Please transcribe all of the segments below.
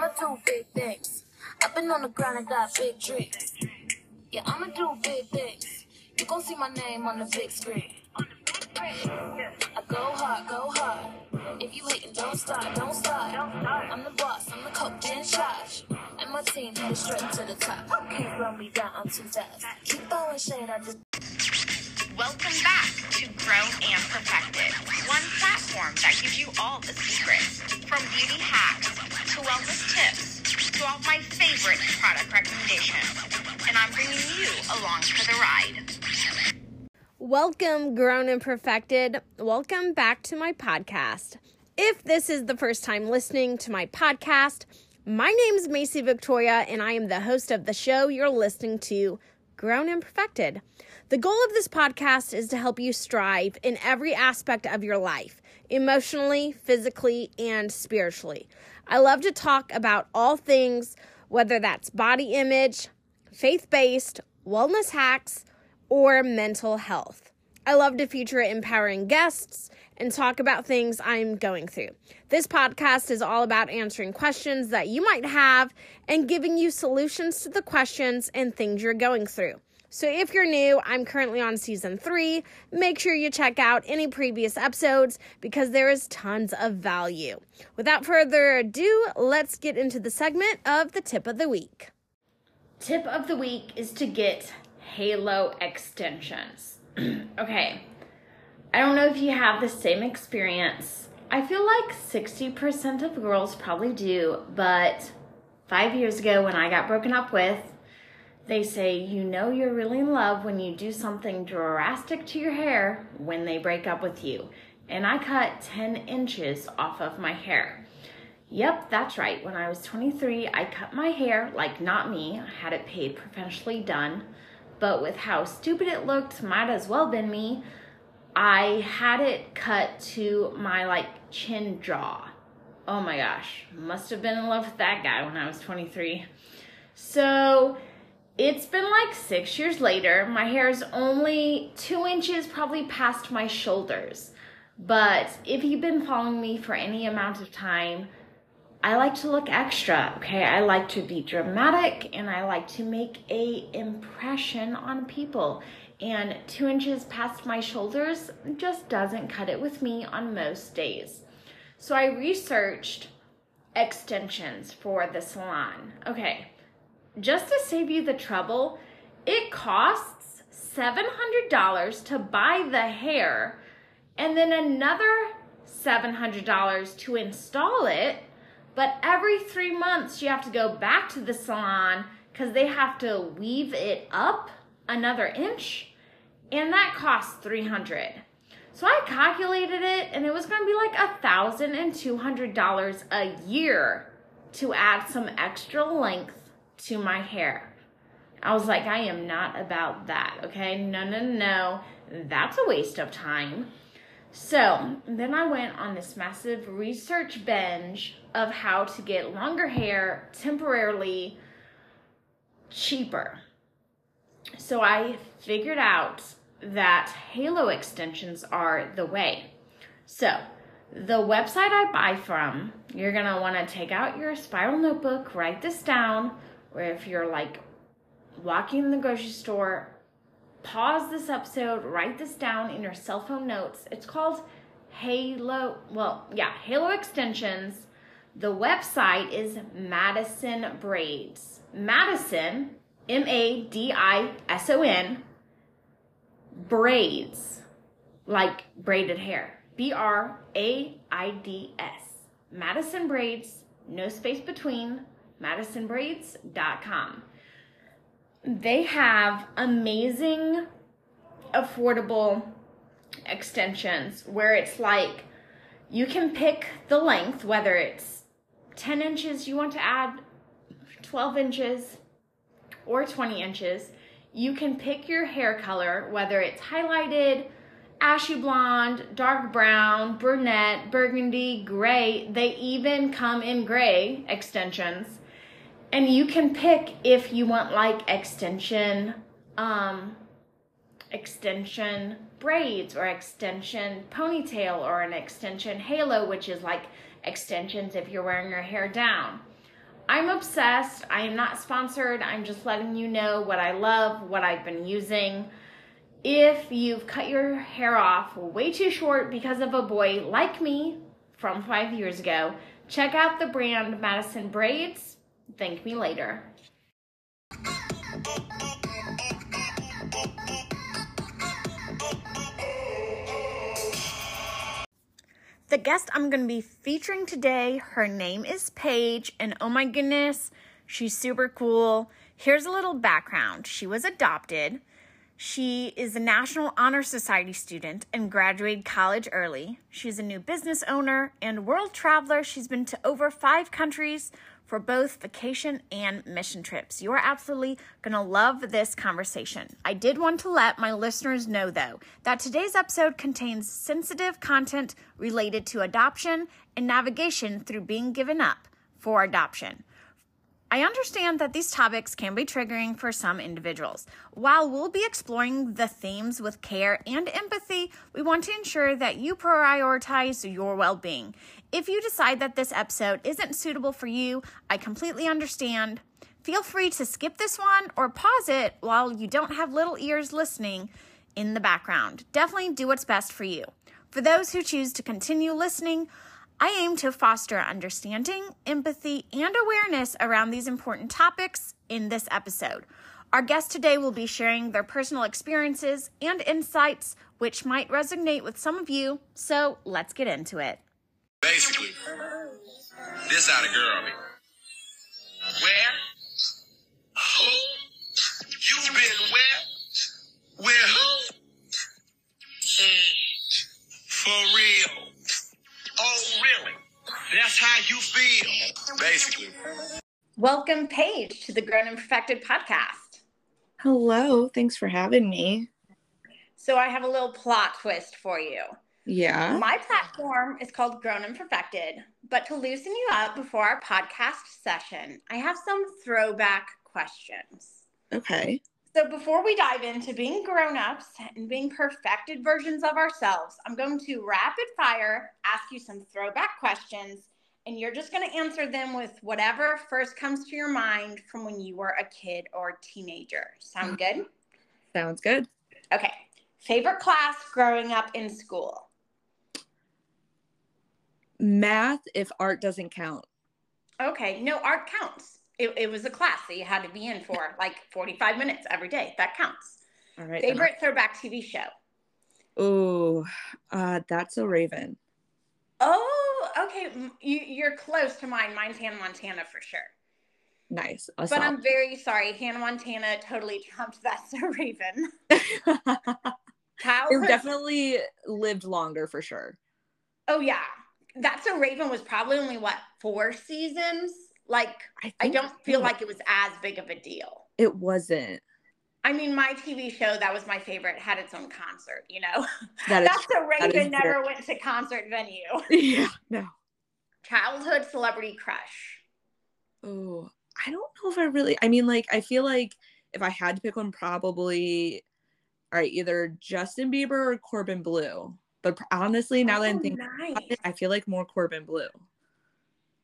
I'ma do big things. I've been on the ground and got big dreams. Yeah, I'ma do big things. You gon' see my name on the big screen. I go hard, go hard. If you hating, don't stop, don't stop. I'm the boss, I'm the coach in charge. And my team headed straight to the top. Can't run me down, I'm too fast. Keep throwing shade, I just. Welcome back to Grown and Perfected, one platform that gives you all the secrets, from beauty hacks wellness tips to all my favorite product recommendations. And I'm bringing you along for the ride. Welcome, Grown and Perfected. Welcome back to my podcast. If this is the first time listening to my podcast, my name is Macie Victoria, and I am the host of the show you're listening to, Grown and Perfected. The goal of this podcast is to help you strive in every aspect of your life, emotionally, physically, and spiritually. I love to talk about all things, whether that's body image, faith based, wellness hacks, or mental health. I love to feature empowering guests and talk about things I'm going through. This podcast is all about answering questions that you might have and giving you solutions to the questions and things you're going through. So if you're new, I'm currently on season three. Make sure you check out any previous episodes because there is tons of value. Without further ado, let's get into the segment of the tip of the week. Tip of the week is to get halo extensions. okay, I don't know if you have the same experience. I feel like 60% of girls probably do, but five years ago when I got broken up with, they say you know you're really in love when you do something drastic to your hair when they break up with you. And I cut 10 inches off of my hair. Yep, that's right. When I was 23, I cut my hair, like not me, I had it paid professionally done. But with how stupid it looked, might as well been me, I had it cut to my like chin jaw. Oh my gosh, must have been in love with that guy when I was 23. So it's been like six years later. My hair is only two inches probably past my shoulders. But if you've been following me for any amount of time, I like to look extra, okay? I like to be dramatic and I like to make a impression on people. And two inches past my shoulders just doesn't cut it with me on most days. So I researched extensions for the salon. Okay, just to save you the trouble, it costs $700 to buy the hair and then another $700 to install it. But every three months, you have to go back to the salon because they have to weave it up another inch, and that costs 300 So I calculated it, and it was going to be like a thousand and two hundred dollars a year to add some extra length to my hair. I was like, I am not about that, okay? No, no, no. That's a waste of time. So then I went on this massive research binge of how to get longer hair temporarily cheaper. So I figured out that halo extensions are the way. So the website I buy from, you're gonna wanna take out your spiral notebook, write this down, or if you're like walking in the grocery store, pause this episode, write this down in your cell phone notes. It's called Halo, well, yeah, Halo Extensions. The website is Madison Braids. Madison, M A D I S O N, braids, like braided hair. B R A I D S. Madison Braids, no space between, madisonbraids.com. They have amazing, affordable extensions where it's like you can pick the length, whether it's 10 inches you want to add, 12 inches, or 20 inches. You can pick your hair color, whether it's highlighted, ashy blonde, dark brown, brunette, burgundy, gray. They even come in gray extensions and you can pick if you want like extension um extension braids or extension ponytail or an extension halo which is like extensions if you're wearing your hair down I'm obsessed. I am not sponsored. I'm just letting you know what I love, what I've been using. If you've cut your hair off way too short because of a boy like me from five years ago, check out the brand Madison Braids. Thank me later. The guest I'm going to be featuring today, her name is Paige, and oh my goodness, she's super cool. Here's a little background she was adopted. She is a National Honor Society student and graduated college early. She's a new business owner and world traveler. She's been to over five countries for both vacation and mission trips. You are absolutely going to love this conversation. I did want to let my listeners know, though, that today's episode contains sensitive content related to adoption and navigation through being given up for adoption. I understand that these topics can be triggering for some individuals. While we'll be exploring the themes with care and empathy, we want to ensure that you prioritize your well being. If you decide that this episode isn't suitable for you, I completely understand. Feel free to skip this one or pause it while you don't have little ears listening in the background. Definitely do what's best for you. For those who choose to continue listening, I aim to foster understanding, empathy, and awareness around these important topics in this episode. Our guests today will be sharing their personal experiences and insights, which might resonate with some of you. So let's get into it. Basically, this out of girl. Where? Who? You been where? Where who? Mm. For real. Oh, really? That's how you feel. Basically. Welcome, Paige, to the Grown and Perfected podcast. Hello, thanks for having me. So, I have a little plot twist for you. Yeah. My platform is called Grown and Perfected, but to loosen you up before our podcast session, I have some throwback questions. Okay. So, before we dive into being grown ups and being perfected versions of ourselves, I'm going to rapid fire ask you some throwback questions, and you're just going to answer them with whatever first comes to your mind from when you were a kid or teenager. Sound good? Sounds good. Okay. Favorite class growing up in school? Math if art doesn't count. Okay. No, art counts. It, it was a class that you had to be in for like 45 minutes every day. That counts. All right. Favorite throwback TV show? Oh, uh, That's So Raven. Oh, okay. You, you're close to mine. Mine's Hannah Montana for sure. Nice. A But. I'm very sorry. Hannah Montana totally trumped that so Raven. it definitely lived longer for sure. oh, yeah. That's So Raven was probably only what, four seasons? Like, I think don't feel like it was as big of a deal. it wasn't. I mean, my TV show that was my favorite had its own concert, you know? That That's is Raven never went to concert venue. yeah. No. Childhood celebrity crush. Oh, I don't know if I really. I mean, like, I feel like if I had to pick one, probably, all right, either Justin Bieber or Corbin Bleu. But honestly, now that I'm Oh, thinking, nice. it, I feel like more Corbin Bleu.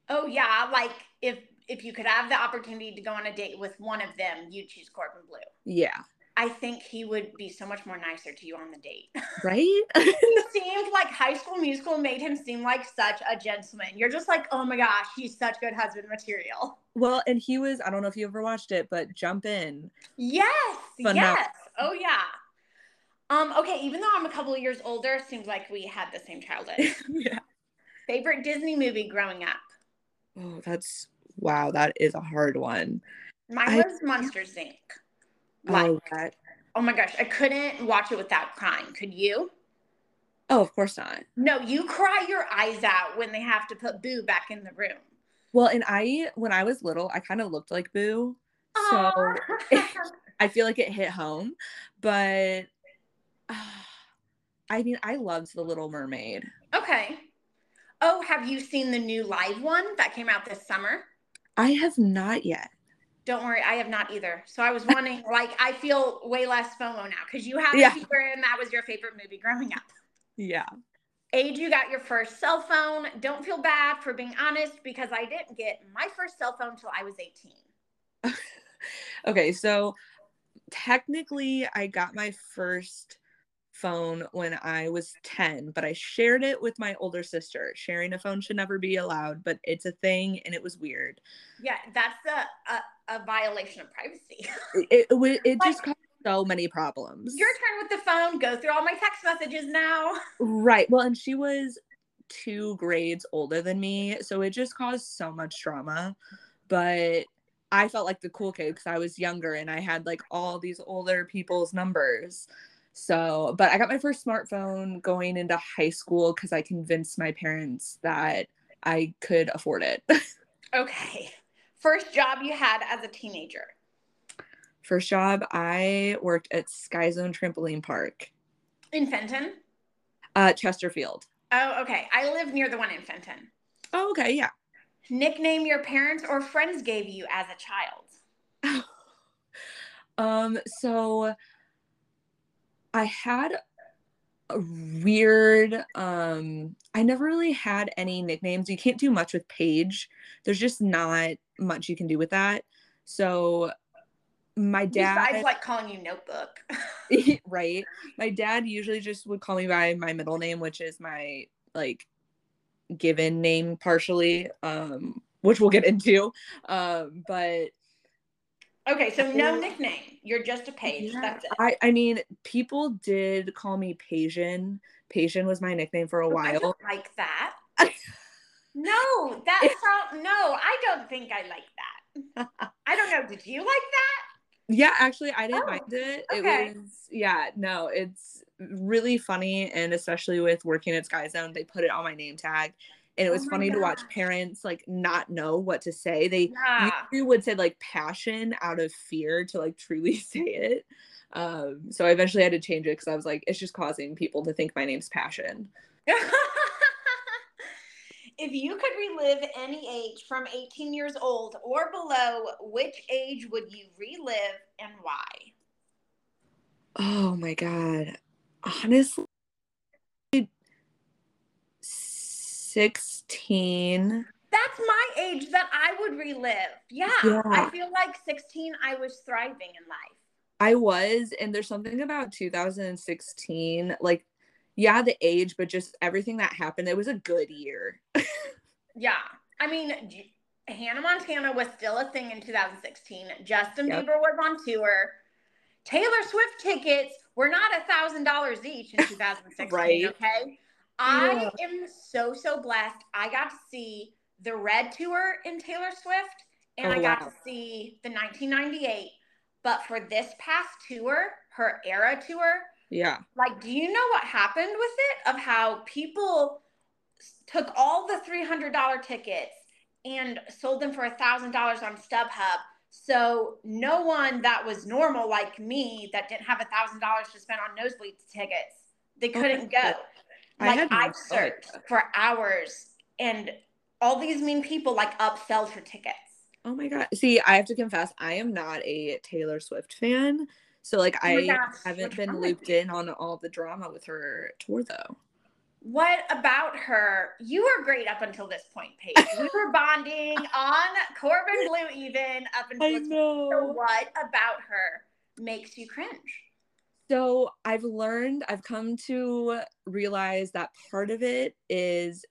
Oh yeah, like if if you could have the opportunity to go on a date with one of them, you'd choose Corbin Bleu. Yeah. I think he would be so much more nicer to you on the date. Right? he seemed like High School Musical made him seem like such a gentleman. You're just like, oh my gosh, he's such good husband material. well, and he was, I don't know if you ever watched it, but Jump In. Yes, Phenomenal. yes. Oh yeah. Um. Okay. Even though I'm a couple of years older, it seems like we had the same childhood. yeah. Favorite Disney movie growing up? Oh, that's, wow, that is a hard one. Mine I- was Monsters Inc. Like, oh, that, oh my gosh, I couldn't watch it without crying. Could you? oh, of course not. No, you cry your eyes out when they have to put Boo back in the room. Well, and I, when I was little, I kind of looked like Boo. So I feel like it hit home, but uh, I mean, I loved The Little Mermaid. okay. Oh, have you seen the new live one that came out this summer? I have not yet. Don't worry, I have not either. So I was wondering, like, I feel way less FOMO now because you have Yeah. it here and that was your favorite movie growing up. Yeah. age you got your first cell phone. Don't feel bad for being honest because I didn't get my first cell phone until I was 18. okay, so technically I got my first phone when I was 10, but I shared it with my older sister. Sharing a phone should never be allowed, but it's a thing and it was weird. Yeah, that's a, a, a violation of privacy. It, it, it just caused so many problems. Your turn with the phone. Go through all my text messages now. Right. Well, and she was two grades older than me, so it just caused so much drama. But I felt like the cool kid because I was younger and I had like all these older people's numbers. So, but I got my first smartphone going into high school because I convinced my parents that I could afford it. okay. First job you had as a teenager? First job, I worked at Sky Zone Trampoline Park. In Fenton? Uh, Chesterfield. Oh, okay. I live near the one in Fenton. Oh, okay. Yeah. Nickname your parents or friends gave you as a child? um, so I had a weird um I never really had any nicknames. You can't do much with Paige. There's just not much you can do with that. So my dad Besides like calling you notebook. right. My dad usually just would call me by my middle name, which is my like given name partially, um, which we'll get into. Um, but Okay, so no nickname. You're just a page. Yeah, That's it. I, I mean, people did call me Paisian. Paisian was my nickname for a I while. don't like that. no, that sound no, I don't think I like that. I don't know. Did you like that? Yeah, actually, I didn't Oh, mind it. okay. It was, yeah, no, it's really funny. And especially with working at Sky Zone, they put it on my name tag. And it Oh was my funny to watch parents like not know what to say. They Yeah. would say like passion out of fear to like truly say it. Um, so I eventually had to change it because I was like, it's just causing people to think my name's passion. if you could relive any age from 18 years old or below, which age would you relive and why? Oh my god. Honestly 16. That's my age that I would relive. Yeah, Yeah. I feel like 16, I was thriving in life. I was and there's something about 2016 like yeah, the age but just everything that happened. It was a good year. Yeah. I mean, Hannah Montana was still a thing in 2016. Justin Yep. Bieber was on tour. Taylor Swift tickets were not a thousand dollars each in 2016. Right. Okay. I Yeah. am so so blessed. I got to see the Red tour in Taylor Swift, and Oh, I got wow. to see the 1998. But for this past tour, her era tour, Yeah. like, do you know what happened with it? Of how people took all the $300 tickets and sold them for $1,000 on StubHub. So no one that was normal like me that didn't have $1,000 to spend on nosebleed tickets, they Oh, couldn't go. I Like had I've oh. searched idea. for hours and all these mean people like upsell for tickets. Oh my god. See, I have to confess I am not a Taylor Swift fan. So like Oh I gosh, haven't been looped in on all the drama with her tour though. What about her? You were great up until this point, Paige. We were bonding on Corbin Bleu even up until this point. So what about her makes you cringe? So I've learned, I've come to realize that part of it is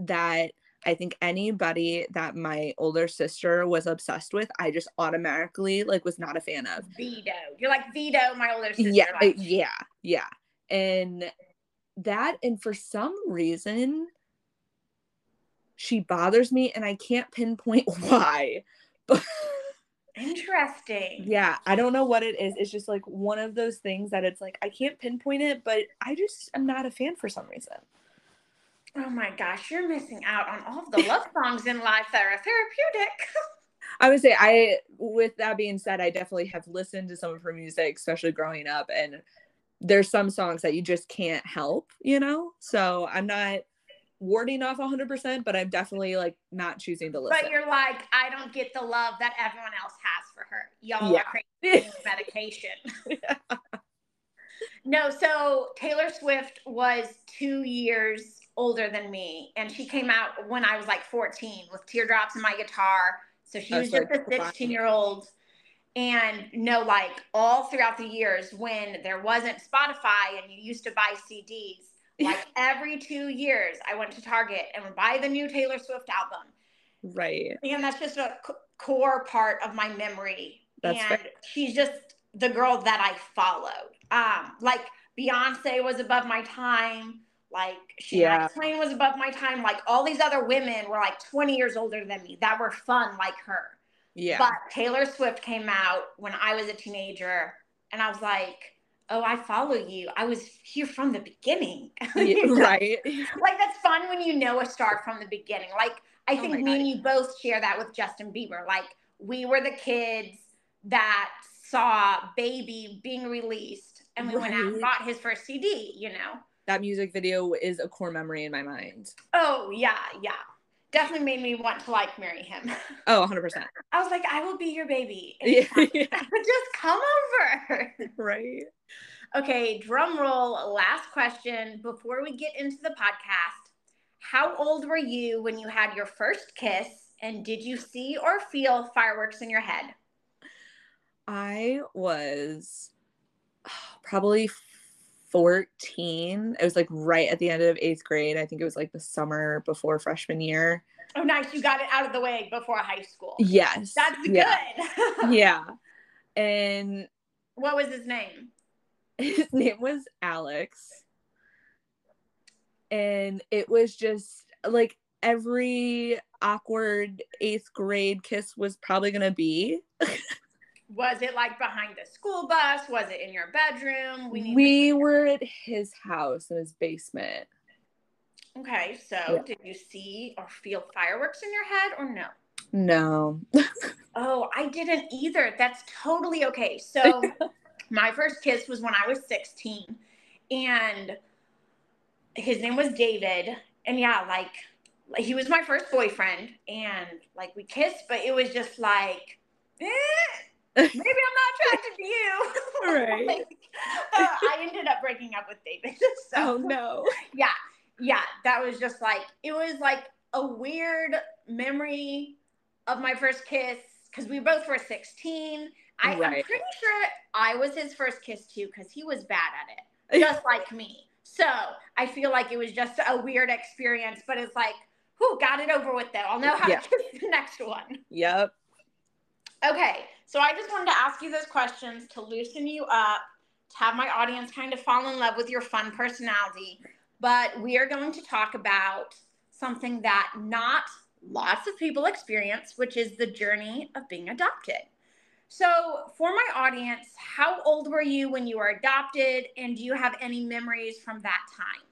that I think anybody that my older sister was obsessed with, I just automatically like was not a fan of. Vito. You're like Vito, my older sister. Yeah, like, yeah, yeah. And that, and for some reason, she bothers me, and I can't pinpoint why. But Interesting. yeah, I don't know what it is. It's just like one of those things that it's like I can't pinpoint it, but I just am not a fan for some reason. Oh my gosh, you're missing out on all of the love songs in life that are therapeutic. I would say I with that being said, I definitely have listened to some of her music, especially growing up, and there's some songs that you just can't help, you know? So I'm not warding off 100%, but I'm definitely like not choosing to listen. but you're like, I don't get the love that everyone else has for her. Y'all Yeah. are crazy medication. No, so Taylor Swift was two years older than me, and she came out when I was like 14 with teardrops in my guitar. So she was That's just like a 16 year old. And no, like all throughout the years when there wasn't Spotify and you used to buy CDs, like every two years I went to Target and would buy the new Taylor Swift album. Right. And that's just a c- core part of my memory. That's and she's just the girl that I followed. Um, like Beyonce was above my time. Like Shania Yeah. Twain was above my time. Like all these other women were like 20 years older than me that were fun like her. Yeah. But Taylor Swift came out when I was a teenager, and I was like, "Oh, I follow you. I was here from the beginning." Yeah, right. like that's fun when you know a star from the beginning. Like I Oh think my me and you both share that with Justin Bieber. Like we were the kids that saw Baby being released, and we went out and bought his first CD. You know? That music video is a core memory in my mind. Oh yeah, yeah. Definitely made me want to like marry him. Oh, 100%. I was like, I will be your baby. Yeah. Just come over. right. Okay, drum roll. Last question before we get into the podcast. How old were you when you had your first kiss? And did you see or feel fireworks in your head? I was probably 14. It was like right at the end of eighth grade. I think it was like the summer before freshman year. Oh, nice. You got it out of the way before high school. Yes. That's yeah. good. yeah. And what was his name? his name was Alex. And it was just like every awkward eighth grade kiss was probably going to be. Was it like behind the school bus? Was it in your bedroom? We, need were at his house in his basement. Okay, so Yeah. did you see or feel fireworks in your head or no? No. Oh, I didn't either. That's totally okay. So, my first kiss was when I was 16, and his name was David. And yeah, like, like, he was my first boyfriend, and like we kissed, but it was just like, eh, maybe I'm not attracted to you. Right. Like, uh, I ended up breaking up with David. So, oh no. yeah yeah that was just like it was like a weird memory of my first kiss because we both were 16 I, i'm Right. pretty sure i was his first kiss too because he was bad at it just like me so i feel like it was just a weird experience but it's like who got it over with though i'll know how Yeah. to kiss the next one Yep. Okay, so I just wanted to ask you those questions to loosen you up, to have my audience kind of fall in love with your fun personality. But we are going to talk about something that not lots of people experience, which is the journey of being adopted. So, for my audience, how old were you when you were adopted, and do you have any memories from that time?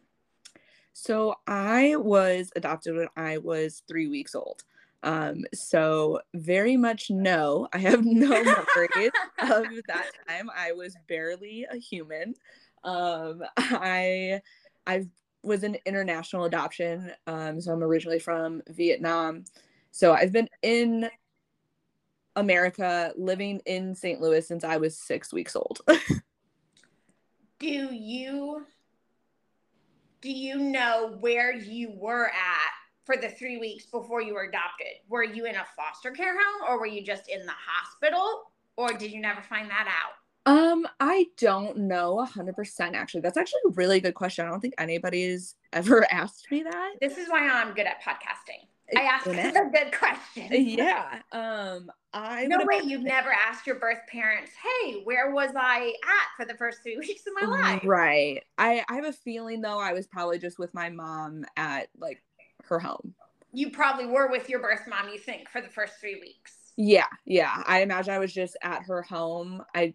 So I was adopted when I was three weeks old. Um, so very much no, I have no memories of that time. I was barely a human. Um, I I was an international adoption. Um, so I'm originally from Vietnam. So I've been in America, living in St. Louis since I was six weeks old. do you do you know where you were at for the three weeks before you were adopted were you in a foster care home or were you just in the hospital or did you never find that out Um, I don't know a hundred percent actually. That's actually a really good question. I don't think anybody's ever asked me that. this is why i'm good at podcasting i ask Isn't the good questions Yeah. Um, I no way you've never asked your birth parents hey where was i at for the first three weeks of my life Right. I I have a feeling though I was probably just with my mom at like her home. you probably were with your birth mom you think for the first three weeks Yeah, yeah. I imagine I was just at her home. I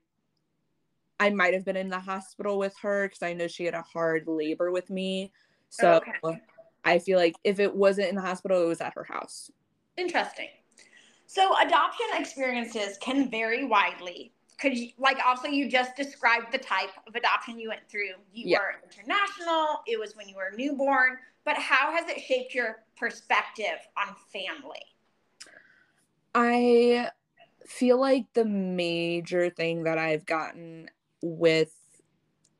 I might have been in the hospital with her because I know she had a hard labor with me. So oh, Okay. I feel like if it wasn't in the hospital, it was at her house. Interesting. So adoption experiences can vary widely. Could you like also you just described the type of adoption you went through. You Yeah. were international, it was when you were newborn, but how has it shaped your perspective on family? I feel like the major thing that I've gotten with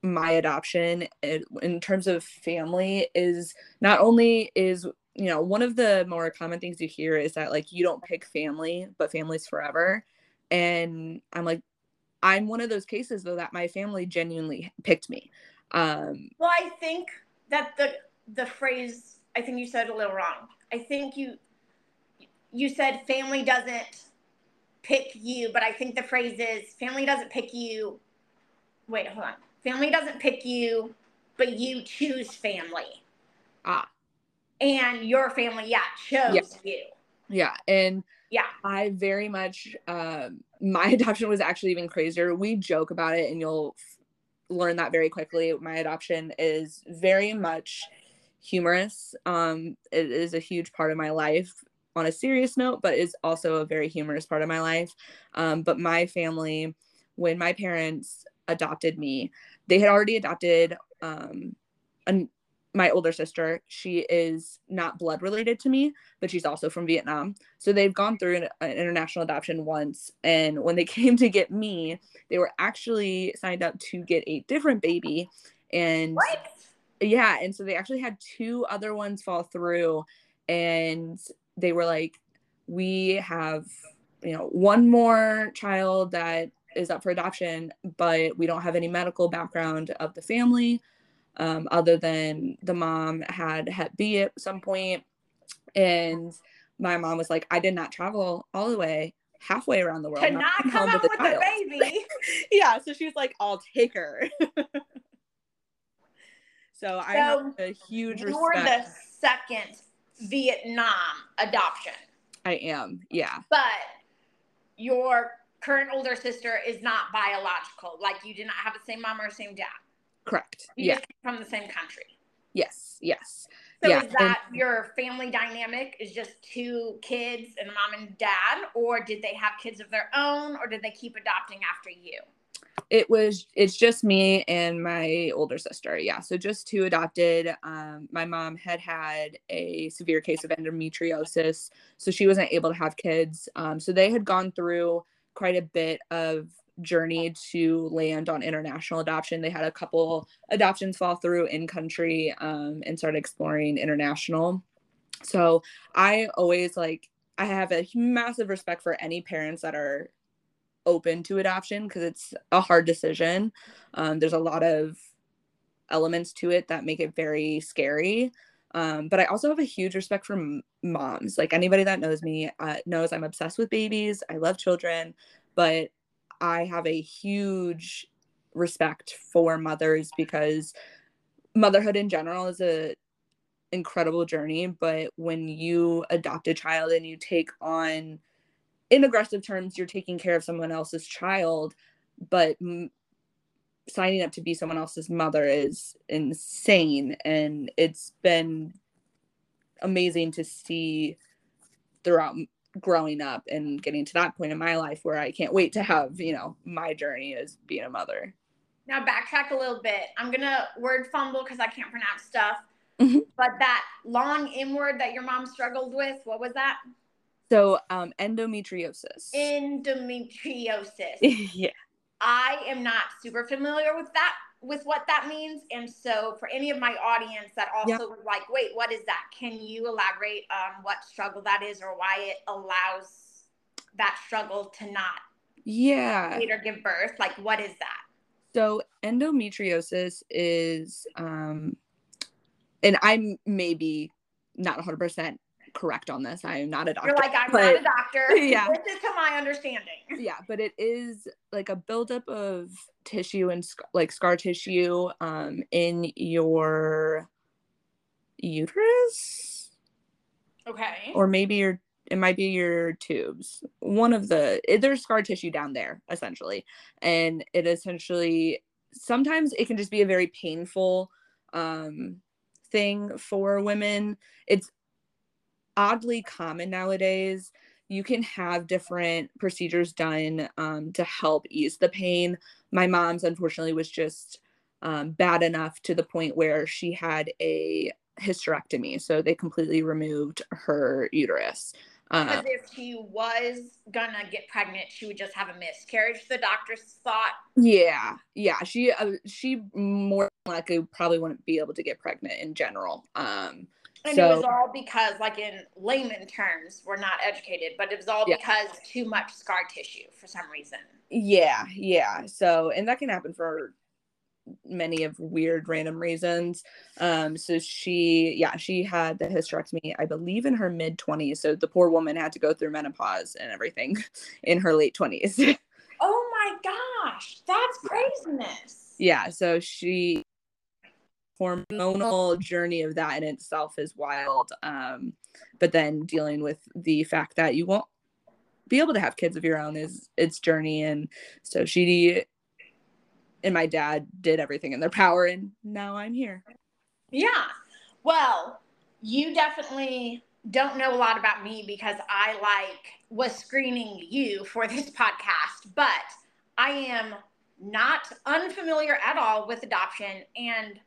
my adoption in terms of family is not only is you know one of the more common things you hear is that like you don't pick family but family's forever and i'm like i'm one of those cases though that my family genuinely picked me um Well, I think that the the phrase I think you said a little wrong. I think you you said family doesn't pick you, but I think the phrase is family doesn't pick you. Wait, hold on. Family doesn't pick you, but you choose family. ah And your family, yeah, chose Yeah. you. yeah and Yeah. I very much um my adoption was actually even crazier. We joke about it and you'll f- learn that very quickly. My adoption is very much humorous. Um it is a huge part of my life on a serious note, but is also a very humorous part of my life. Um but my family when my parents adopted me, they had already adopted um an my older sister. She is not blood related to me, but she's also from Vietnam. So they've gone through an, an international adoption once. And when they came to get me, they were actually signed up to get a different baby. And What? Yeah, and so they actually had two other ones fall through. And they were like, we have, you know, one more child that is up for adoption, but we don't have any medical background of the family um, other than the mom had Hep B at some point, and my mom was like, "I did not travel all the way halfway around the world To not come up with the baby. yeah, so she was like, "I'll take her." so I have a huge You were the second Vietnam adoption. I am, yeah, but your current older sister is not biological. Like you did not have the same mom or same dad. correct. You Yeah, from the same country. yes, yes. So Yeah, is that your family dynamic? Is just two kids and a mom and dad, or did they have kids of their own, or did they keep adopting after you? It was it's just me and my older sister yeah. So just two adopted um, my mom had had a severe case of endometriosis so she wasn't able to have kids um, so they had gone through quite a bit of journey to land on international adoption. They had a couple adoptions fall through in country um, and started exploring international. So i always like i have a massive respect for any parents that are open to adoption because it's a hard decision. Um, there's a lot of elements to it that make it very scary. Um, but I also have a huge respect for m- moms. Like anybody that knows me uh, knows I'm obsessed with babies. I love children, but I have a huge respect for mothers because motherhood in general is a incredible journey. But when you adopt a child and you take on in aggressive terms you're taking care of someone else's child but m- signing up to be someone else's mother is insane and it's been amazing to see throughout growing up and getting to that point in my life where I can't wait to have, you know, my journey as being a mother. Now backtrack a little bit. I'm gonna word fumble because I can't pronounce stuff. Mhm. But that long M word that your mom struggled with, what was that? So, um endometriosis. Endometriosis. yeah. I am not super familiar with that with what that means. And so for any of my audience that also Yeah. was like, wait, what is that? Can you elaborate on what struggle that is or why it allows that struggle to not Yeah. later give birth? Like what is that? So endometriosis is um and I'm maybe not 100% correct on this. I am not a doctor. You're like, I'm but- not a doctor. Yeah. This is to my understanding. yeah, but it is like a buildup of tissue and sc- like scar tissue um in your uterus Okay. or maybe your it might be your tubes. One of the there's scar tissue down there essentially, and it essentially sometimes it can just be a very painful um thing for women. It's oddly common nowadays. You can have different procedures done um, to help ease the pain. My mom's unfortunately was just um, bad enough to the point where she had a hysterectomy. So they completely removed her uterus. Because Um, if she was gonna get pregnant, she would just have a miscarriage. The doctors thought. yeah, yeah. She uh, she more likely probably wouldn't be able to get pregnant in general. Um, And so it was all because, like in layman terms, we're not educated, but it was all Yeah. because too much scar tissue for some reason. yeah, yeah. So and that can happen for many of weird random reasons. Um, so she yeah she had the hysterectomy I believe in her mid twenties. So the poor woman had to go through menopause and everything in her late twenties. Oh my gosh, that's craziness. yeah so she hormonal journey of that in itself is wild um but then dealing with the fact that you won't be able to have kids of your own is its journey and so she and my dad did everything in their power and now i'm here Yeah. Well, you definitely don't know a lot about me because I like was screening you for this podcast, but I am not unfamiliar at all with adoption and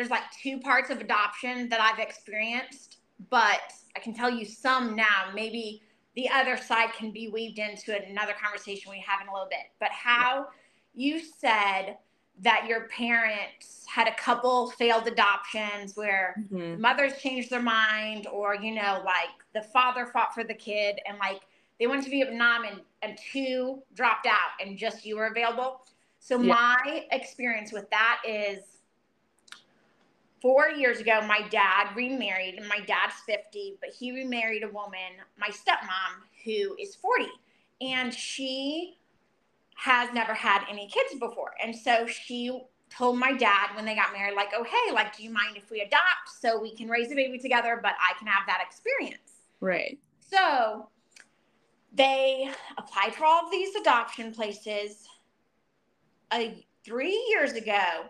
there's like two parts of adoption that I've experienced, but I can tell you some now. Maybe the other side can be weaved into another conversation we have in a little bit. But how you said that your parents had a couple failed adoptions where Mhm. mothers changed their mind or you know like the father fought for the kid and like they went to vietnam and, and two dropped out and just you were available so Yeah. my experience with that is four years ago my dad remarried and my dad's 50 but he remarried a woman my stepmom who is 40 and she has never had any kids before and so she told my dad when they got married, like, oh, hey, like, do you mind if we adopt so we can raise a baby together, but I can have that experience? right So they applied for all of these adoption places. A, three years ago,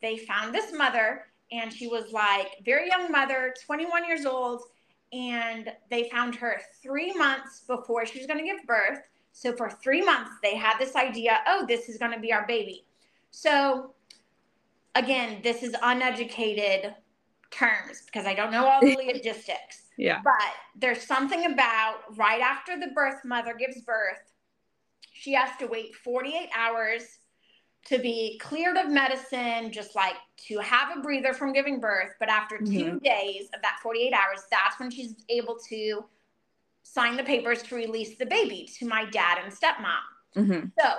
they found this mother, and she was like, very young mother, 21 years old, and they found her three months before she was going to give birth. So for three months, they had this idea oh, this is going to be our baby. So again, this is uneducated terms because I don't know all the logistics. yeah But there's something about right after the birth mother gives birth, she has to wait 48 hours to be cleared of medicine, just like to have a breather from giving birth. But after two days of that 48 hours, that's when she's able to sign the papers to release the baby to my dad and stepmom. hmm So,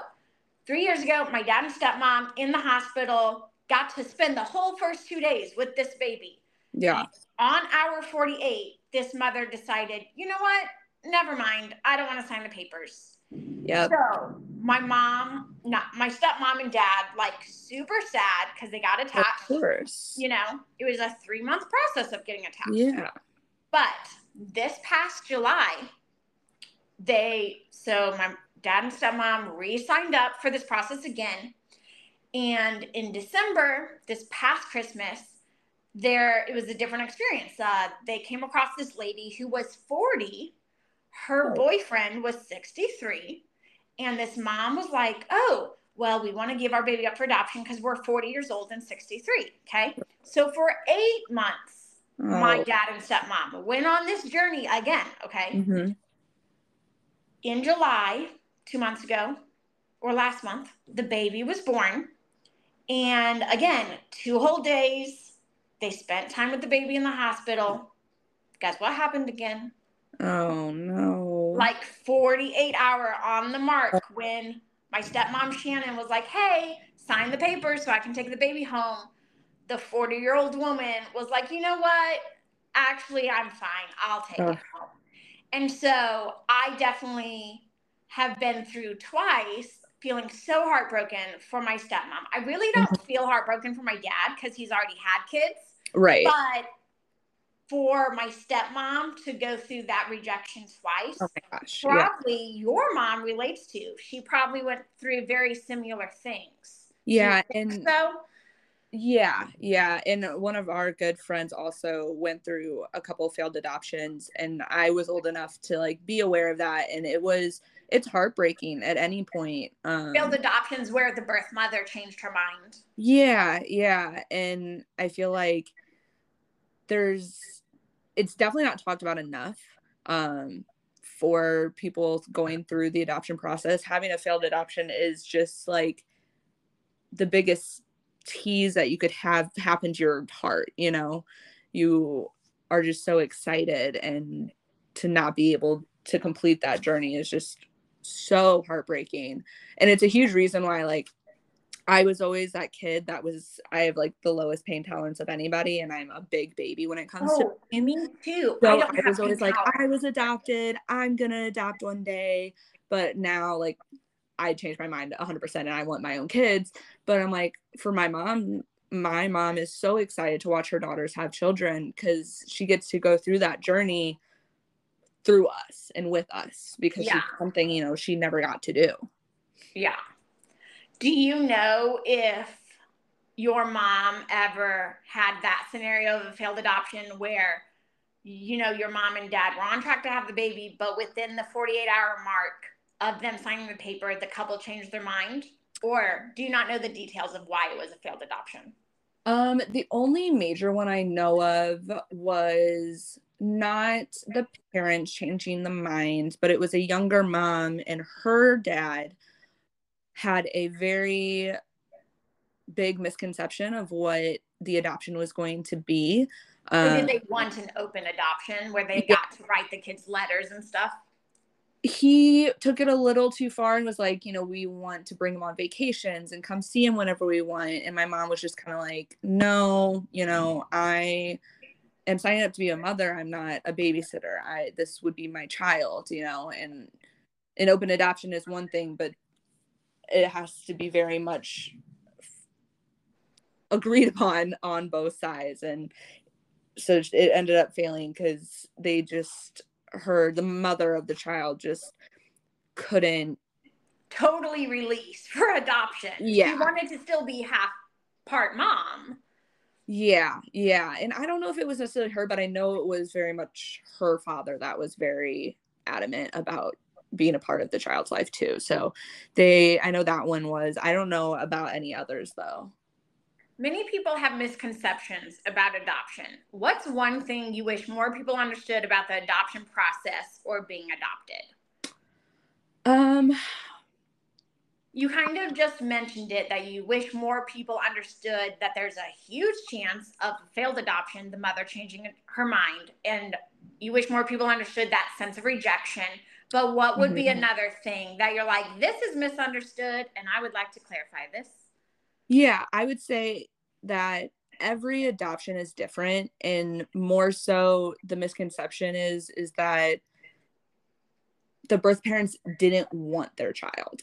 three years ago, my dad and stepmom in the hospital got to spend the whole first two days with this baby. yeah On hour 48, this mother decided, you know what? Never mind. I don't want to sign the papers. Yeah. So, my mom, not my stepmom and dad, like super sad because they got attached. of course You know, it was a three month process of getting attached. yeah But this past July, they so my dad and stepmom re-signed up for this process again. And in December, this past Christmas, there it was a different experience. Uh, they came across this lady who was 40. Her Oh. boyfriend was 63. And this mom was like, oh, well, we want to give our baby up for adoption because we're 40 years old and 63. Okay. So for eight months, my Oh. dad and stepmom went on this journey again. Okay. Mhm. In July, two months ago, or last month, the baby was born. And again, two whole days, they spent time with the baby in the hospital. Guess what happened again? oh no Mm-hmm. Like 48 hour on the mark when my stepmom Shannon was like, hey, sign the papers so I can take the baby home. The 40 year old woman was like, you know what? Actually, I'm fine. I'll take it home. And so I definitely have been through twice feeling so heartbroken for my stepmom. I really don't mm-hmm. feel heartbroken for my dad because he's already had kids. right But for my stepmom to go through that rejection twice, oh my gosh yeah probably your mom relates to. She probably went through very similar things. yeah Do you think and so Yeah, yeah. And one of our good friends also went through a couple failed adoptions and I was old enough to like be aware of that and it was it's heartbreaking at any point. Um failed adoptions where the birth mother changed her mind. Yeah, yeah. And I feel like there's it's definitely not talked about enough. Um for people going through the adoption process. Having a failed adoption is just like the biggest tease that you could have happen to your heart, you know. You are just so excited and to not be able to complete that journey is just so heartbreaking. And it's a huge reason why like I was always that kid that was I have like the lowest pain tolerance of anybody and I'm a big baby when it comes Oh, to me too. So don't I, was always like, tolerance. I was adopted. I'm gonna adopt one day. But now, like, I changed my mind 100%, and I want my own kids. But I'm like, for my mom, my mom is so excited to watch her daughters have children because she gets to go through that journey through us and with us because Yeah. she's something you know she never got to do. Yeah. Do you know if your mom ever had that scenario of a failed adoption where, you know, your mom and dad were on track to have the baby, but within the 48 hour mark of them signing the paper, the couple changed their mind? Or do you not know the details of why it was a failed adoption? Um, the only major one I know of was not the parents changing the mind, but it was a younger mom and her dad had a very big misconception of what the adoption was going to be. Um, did they want an open adoption where they Yeah. got to write the kids letters and stuff? he took it a little too far and was like, you know, we want to bring him on vacations and come see him whenever we want. And my mom was just kind of like, no, you know, I am signing up to be a mother. I'm not a babysitter. I this would be my child, you know, and an open adoption is one thing, but it has to be very much agreed upon on both sides. And so it ended up failing because they just her the mother of the child just couldn't Totally release for adoption. yeah She wanted to still be half part mom. yeah yeah and i don't know if it was necessarily her but i know it was very much her father that was very adamant about being a part of the child's life too so they i know that one was i don't know about any others though Many people have misconceptions about adoption. What's one thing you wish more people understood about the adoption process or being adopted? um You kind of just mentioned it that you wish more people understood that there's a huge chance of failed adoption, the mother changing her mind, and you wish more people understood that sense of rejection. But what would be Mhm. another thing that you're like, this is misunderstood, and I would like to clarify this? Yeah, I would say that every adoption is different and more so the misconception is is that the birth parents didn't want their child.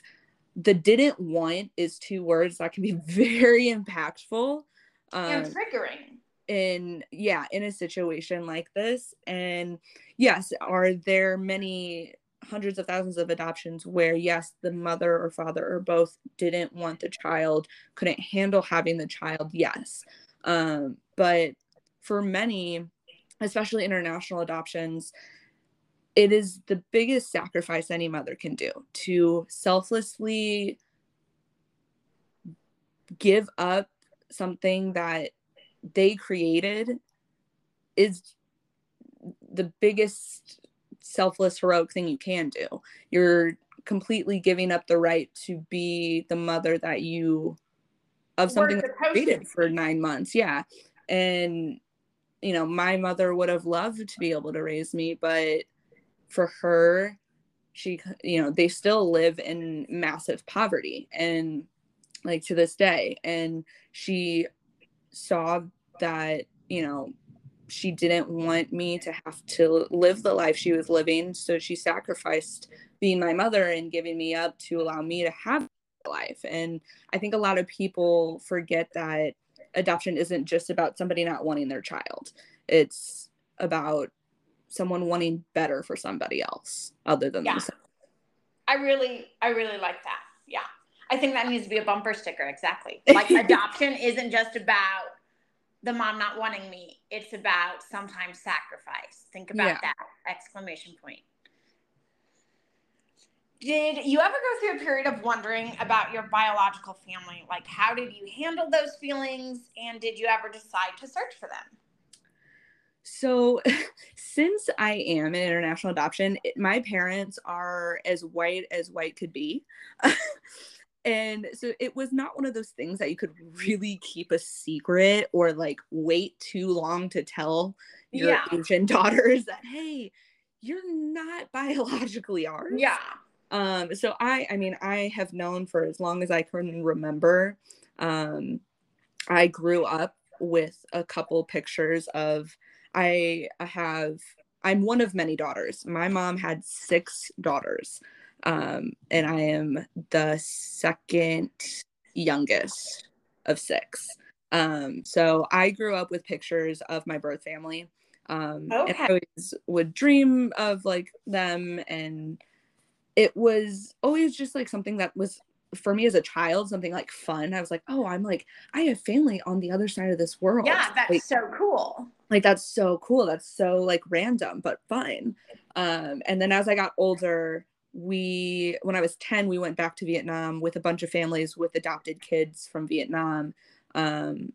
The didn't want is two words that can be very impactful. and Um, triggering. in yeah in a situation like this and yes are there many hundreds of thousands of adoptions where yes the mother or father or both didn't want the child couldn't handle having the child yes. Um, but for many especially international adoptions it is the biggest sacrifice any mother can do to selflessly give up something that they created is the biggest selfless heroic thing you can do. You're completely giving up the right to be the mother that you of something that created for nine months yeah. And you know my mother would have loved to be able to raise me but for her she you know they still live in massive poverty and like to this day. And she saw that you know she didn't want me to have to live the life she was living so she sacrificed being my mother and giving me up to allow me to have a life and i think a lot of people forget that adoption isn't just about somebody not wanting their child it's about someone wanting better for somebody else other than Yeah. themselves I really, I really like that. Yeah. I think that needs to be a bumper sticker. Exactly. Like adoption isn't just about the mom not wanting me. It's about sometimes sacrifice. Think about Yeah. that exclamation point. Did you ever go through a period of wondering about your biological family? Like, how did you handle those feelings? And did you ever decide to search for them? So, since I am an international adoption, it, my parents are as white as white could be. and so it was not one of those things that you could really keep a secret or like wait too long to tell your Yeah. Asian daughters that, hey, you're not biologically ours. Yeah. Um, so I, I mean, I have known for as long as I can remember. Um, I grew up with a couple pictures of. I have. I'm one of many daughters. My mom had six daughters, um, and I am the second youngest of six. Um, so I grew up with pictures of my birth family. Um, and Okay. I always would dream of like them and it was always just like something that was for me as a child something like fun i was like oh i'm like i have family on the other side of this world Yeah, that's like, so cool. like that's so cool that's so like random but fun um and then as i got older we when i was 10 we went back to vietnam with a bunch of families with adopted kids from vietnam um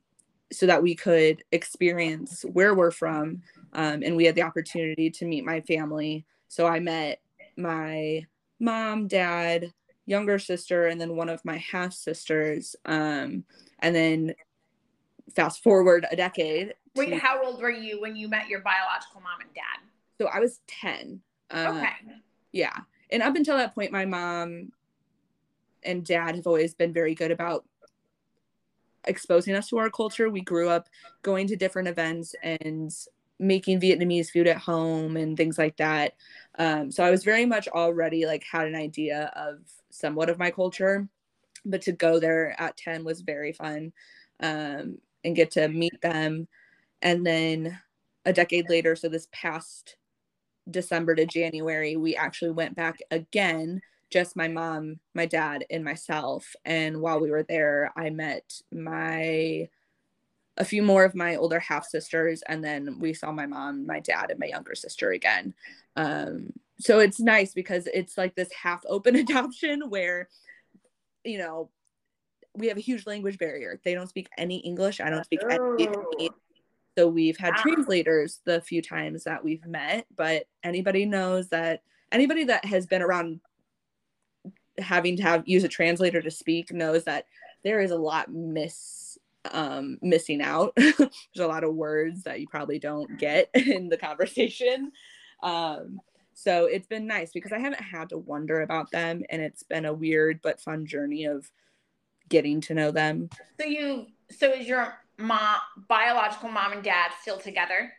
so that we could experience where we're from um, and we had the opportunity to meet my family so i met my mom dad younger sister and then one of my half sisters um, and then fast forward a decade Wait, to- how old were you when you met your biological mom and dad? so i was 10 uh, Okay. yeah and up until that point my mom and dad have always been very good about exposing us to our culture. We grew up going to different events and making vietnamese food at home and things like that. Um, so i was very much already like had an idea of somewhat of my culture but to go there at 10 was very fun um, and get to meet them. And then a decade later so this past December to January, we actually went back again, just my mom, my dad, and myself. And while we were there, I met my a few more of my older half sisters, and then we saw my mom, my dad, and my younger sister again. Um, so it's nice because it's like this half open adoption where, you know, we have a huge language barrier. They don't speak any English. I don't speak any Vietnamese. So we've had Wow. translators the few times that we've met, but anybody knows that anybody that has been around having to have use a translator to speak knows that there is a lot miss um missing out. There's a lot of words that you probably don't get in the conversation. Um so it's been nice because I haven't had to wonder about them and it's been a weird but fun journey of getting to know them. So you, so is your mom, biological mom and dad still together?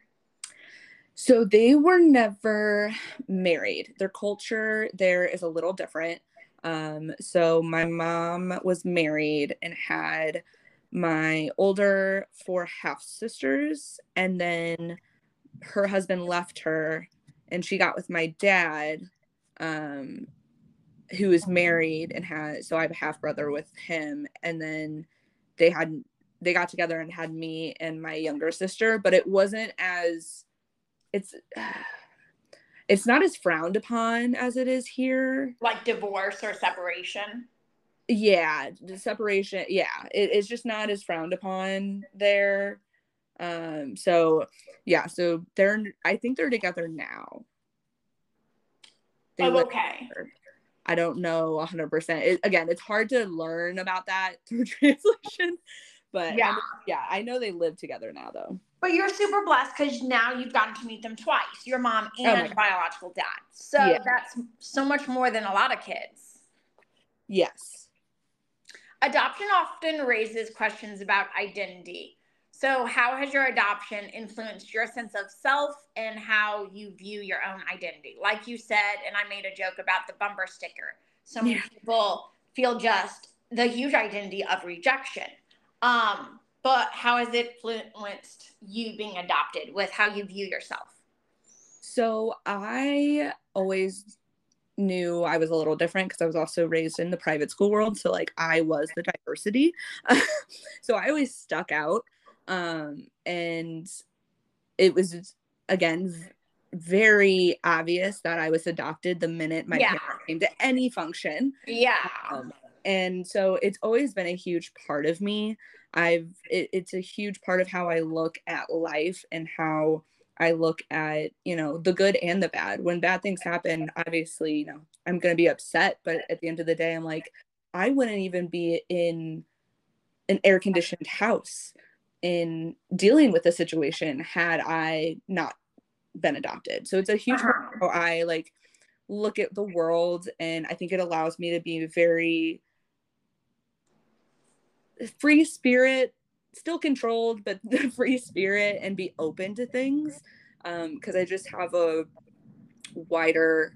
So they were never married. Their culture there is a little different. Um, so my mom was married and had my older four half sisters, and then her husband left her, and she got with my dad, um, who is married and has. So I have a half brother with him, and then they had they got together and had me and my younger sister, but it wasn't as it's it's not as frowned upon as it is here Like divorce or separation? yeah the separation yeah it, it's just not as frowned upon there um so yeah so they're i think they're together now They Oh, okay. together. i don't know 100% it, again it's hard to learn about that through translation but Yeah. I know- yeah i know they live together now though But you're super blessed because now you've gotten to meet them twice, your mom Oh and God. biological dad. So Yeah. that's so much more than a lot of kids. yes Adoption often raises questions about identity. So, how has your adoption influenced your sense of self and how you view your own identity? Like you said, and I made a joke about the bumper sticker. So many Yeah. people feel just the huge identity of rejection. Um, but how has it influenced you being adopted with how you view yourself? So I always knew I was a little different because I was also raised in the private school world. So like I was the diversity. so I always stuck out. Um, and it was again very obvious that I was adopted the minute my Yeah. parents came to any function. Yeah. Um, and so it's always been a huge part of me i've it, it's a huge part of how i look at life and how I look at, you know, the good and the bad. When bad things happen, obviously, you know, I'm going to be upset, but at the end of the day, I'm like, I wouldn't even be in an air conditioned house in dealing with the situation had I not been adopted. So it's a huge part Uh-huh. of how I like look at the world and I think it allows me to be very free spirit, still controlled, but the free spirit and be open to things. Um, because I just have a wider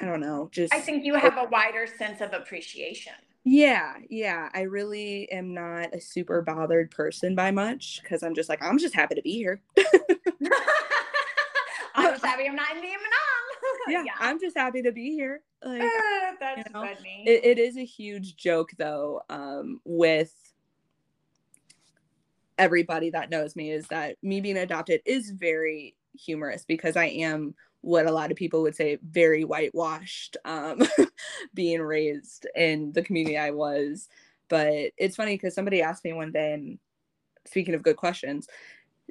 I don't know, just I think you have a wider sense of appreciation. yeah, yeah. I really am not a super bothered person by much because I'm just like, I'm just happy to be here. I'm just happy I'm not in Vietnam. Yeah, I'm just happy to be here. Like, Uh, that's you know, funny. it, it is a huge joke though um with everybody that knows me is that me being adopted is very humorous because i am what a lot of people would say very whitewashed um being raised in the community i was but it's funny because somebody asked me one day and speaking of good questions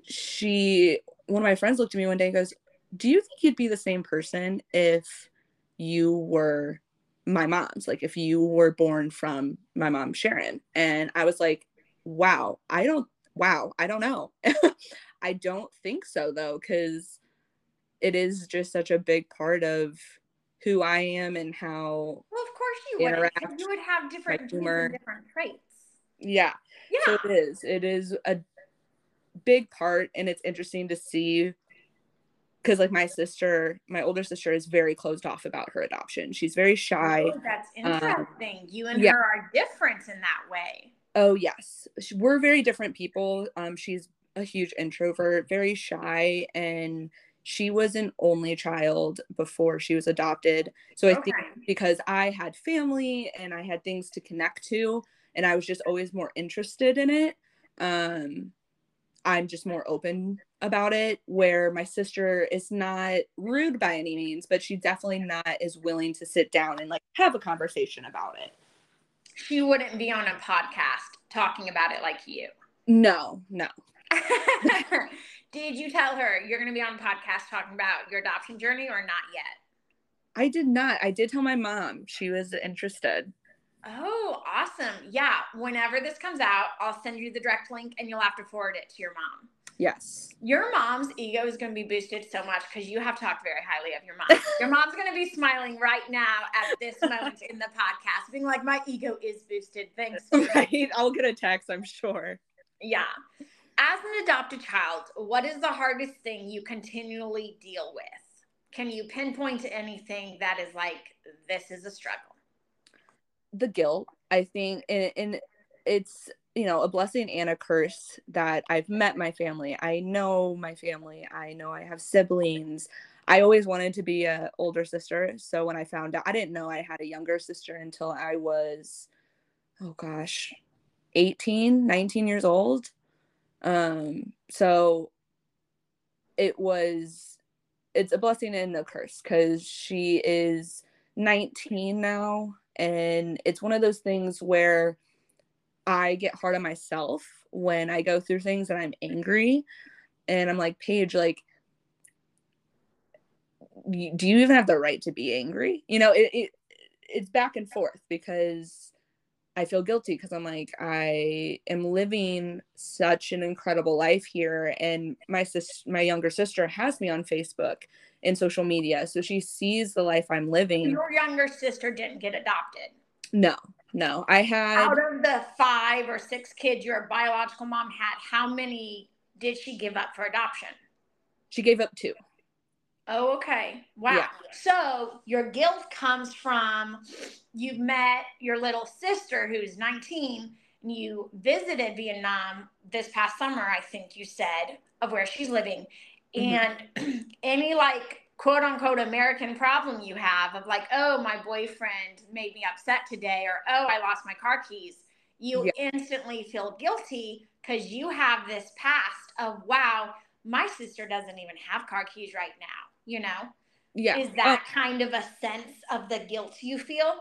she one of my friends looked at me one day and goes do you think you'd be the same person if you were my mom's like if you were born from my mom sharon and i was like wow i don't wow i don't know i don't think so though because it is just such a big part of who i am and how well, of course you would. You would have different different traits. yeah Yeah. so it is it is a big part and it's interesting to see because like my sister my older sister is very closed off about her adoption she's very shy Oh, that's interesting. you and Um, yeah. her are different in that way. Oh yes, we're very different people. Um, she's a huge introvert, very shy, and she was an only child before she was adopted. So I think because I had family and I had things to connect to, and I was just always more interested in it. Um, I'm just more open about it. Where my sister is not rude by any means, but she definitely not is willing to sit down and like have a conversation about it. She wouldn't be on a podcast talking about it like you. No, no. Did you tell her you're going to be on a podcast talking about your adoption journey or not yet? I did not. I did tell my mom. She was interested. Oh, awesome. Yeah. Whenever this comes out, I'll send you the direct link and you'll have to forward it to your mom. Yes. Your mom's ego is going to be boosted so much because you have talked very highly of your mom. your mom's going to be smiling right now at this moment in the podcast, being like, my ego is boosted. Thanks. Right. I'll get a text, I'm sure. Yeah. As an adopted child, what is the hardest thing you continually deal with? Can you pinpoint anything that is like, this is a struggle? The guilt, I think, and, and it's, you know, a blessing and a curse that I've met my family. I know my family. I know I have siblings. I always wanted to be a older sister. So when I found out, I didn't know I had a younger sister until I was, oh gosh, 18, 19 years old. Um, so it was, it's a blessing and a curse because she is 19 now. And it's one of those things where I get hard on myself when I go through things and I'm angry. And I'm like, Paige, like, do you even have the right to be angry? You know, it, it it's back and forth because I feel guilty because I'm like I am living such an incredible life here, and my sis, my younger sister, has me on Facebook and social media, so she sees the life I'm living. Your younger sister didn't get adopted. No, no, I had Out of the five or six kids your biological mom had, how many did she give up for adoption? she gave up two. Oh, okay. Wow. Yeah. So your guilt comes from you've met your little sister who's 19 and you visited Vietnam this past summer, I think you said, of where she's living. Mhm. And any like quote unquote American problem you have of like, oh, my boyfriend made me upset today, or oh, I lost my car keys, you Yeah. instantly feel guilty because you have this past of, wow, my sister doesn't even have car keys right now. You know, Yeah. is oh. that kind of a sense of the guilt you feel?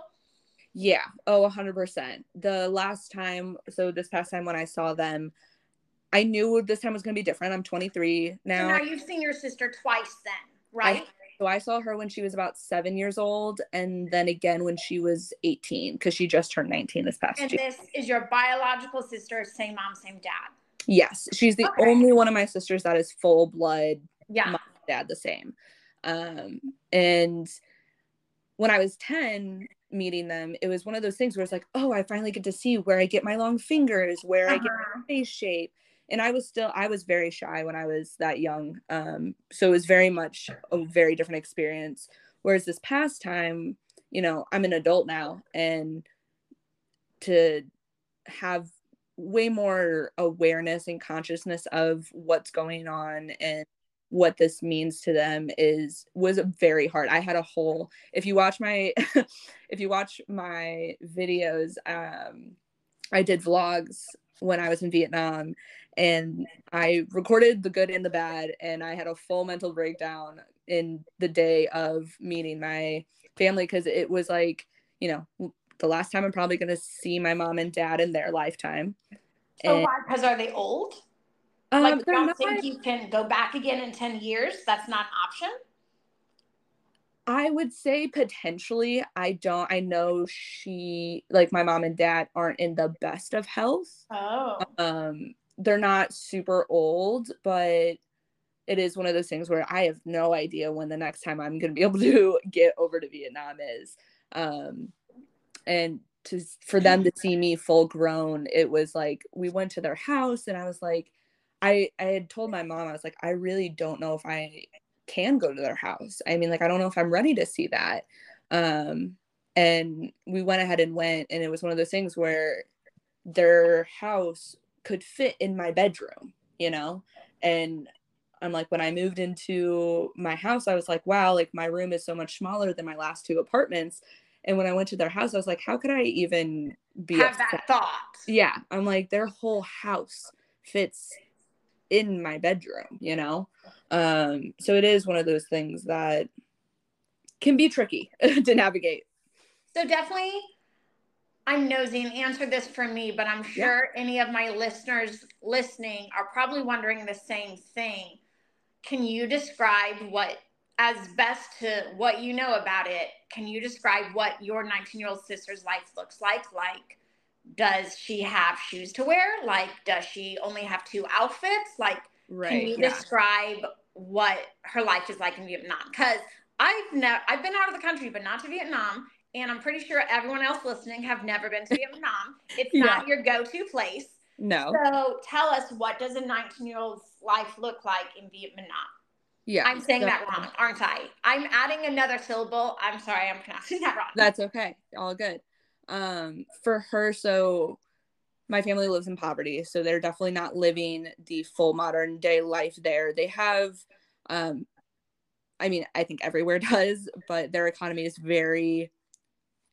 Yeah. Oh, 100%. The last time, so this past time when I saw them, I knew this time was going to be different. I'm 23 So now. now you've seen your sister twice then, right? So I saw her when she was about seven years old, and then again when she was 18, because she just turned 19 this past and year. this is your biological sister, same mom, same dad. Yes, she's the Okay. only one of my sisters that is full blood Yeah. mom dad the same. Um, and when I was 10 meeting them, it was one of those things where it's like, oh, I finally get to see where I get my long fingers, where I get Uh-huh. my face shape. And I was still, I was very shy when I was that young. Um, so it was very much a very different experience. Whereas this past time, you know, I'm an adult now and to have way more awareness and consciousness of what's going on and what this means to them is was very hard. I had a whole if you watch my if you watch my videos um I did vlogs when I was in Vietnam and I recorded the good and the bad and I had a full mental breakdown in the day of meeting my family cuz it was like, you know, the last time I'm probably going to see my mom and dad in their lifetime. So And- why? Because are they old? Um, like, you don't think you can go back again in 10 years? That's not an option? I would say potentially. I don't. I know she, like my mom and dad, aren't in the best of health. Oh. Um, they're not super old, but it is one of those things where I have no idea when the next time I'm going to be able to get over to Vietnam is. Um, and to for them to see me full grown, it was like we went to their house, and I was like, I I had told my mom I was like, I really don't know if I can go to their house. I mean, like I don't know if I'm ready to see that. Um, and we went ahead and went, and it was one of those things where their house could fit in my bedroom, you know? And I'm like, when I moved into my house, I was like, wow, like my room is so much smaller than my last two apartments. And when I went to their house, I was like, how could I even be Have upset? that thought. Yeah. I'm like, their whole house fits in my bedroom, you know? Um, so it is one of those things that can be tricky to navigate. So definitely, I'm nosy and answer this for me, but I'm sure any of my listeners listening are probably wondering the same thing. Can you describe what, as best to what you know about it, can you describe what your 19 year old sister's life looks like? Like, does she have shoes to wear? Like, does she only have two outfits? Like, can you yeah. describe what her life is like in Vietnam? Because I've never I've been out of the country, but not to Vietnam, and I'm pretty sure everyone else listening have never been to Vietnam. It's not your go-to place. no. So tell us what does a 19 year old's life look like in Vietnam? Yeah. I'm saying that wrong, aren't I? I'm adding another syllable. I'm sorry, I'm pronouncing that wrong. That's okay. All good. Um, for her, so my family lives in poverty, so they're definitely not living the full modern day life there. They have, um, I mean, I think everywhere does, but their economy is very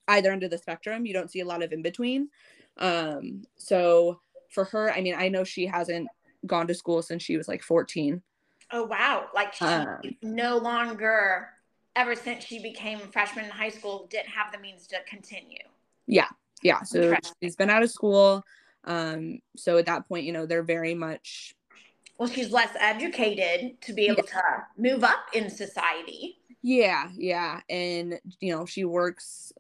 either end of the spectrum. You don't see a lot of in between. Um, so for her, I mean, I know she hasn't gone to school since she was like 14. oh wow, like she Um, no longer ever since she became a freshman in high school didn't have the means to continue. Yeah. Yeah. So Interesting. she's been out of school. Um so at that point you know they're very much Well, she's less educated to be able to move up in society. yeah. Yeah. And you know she works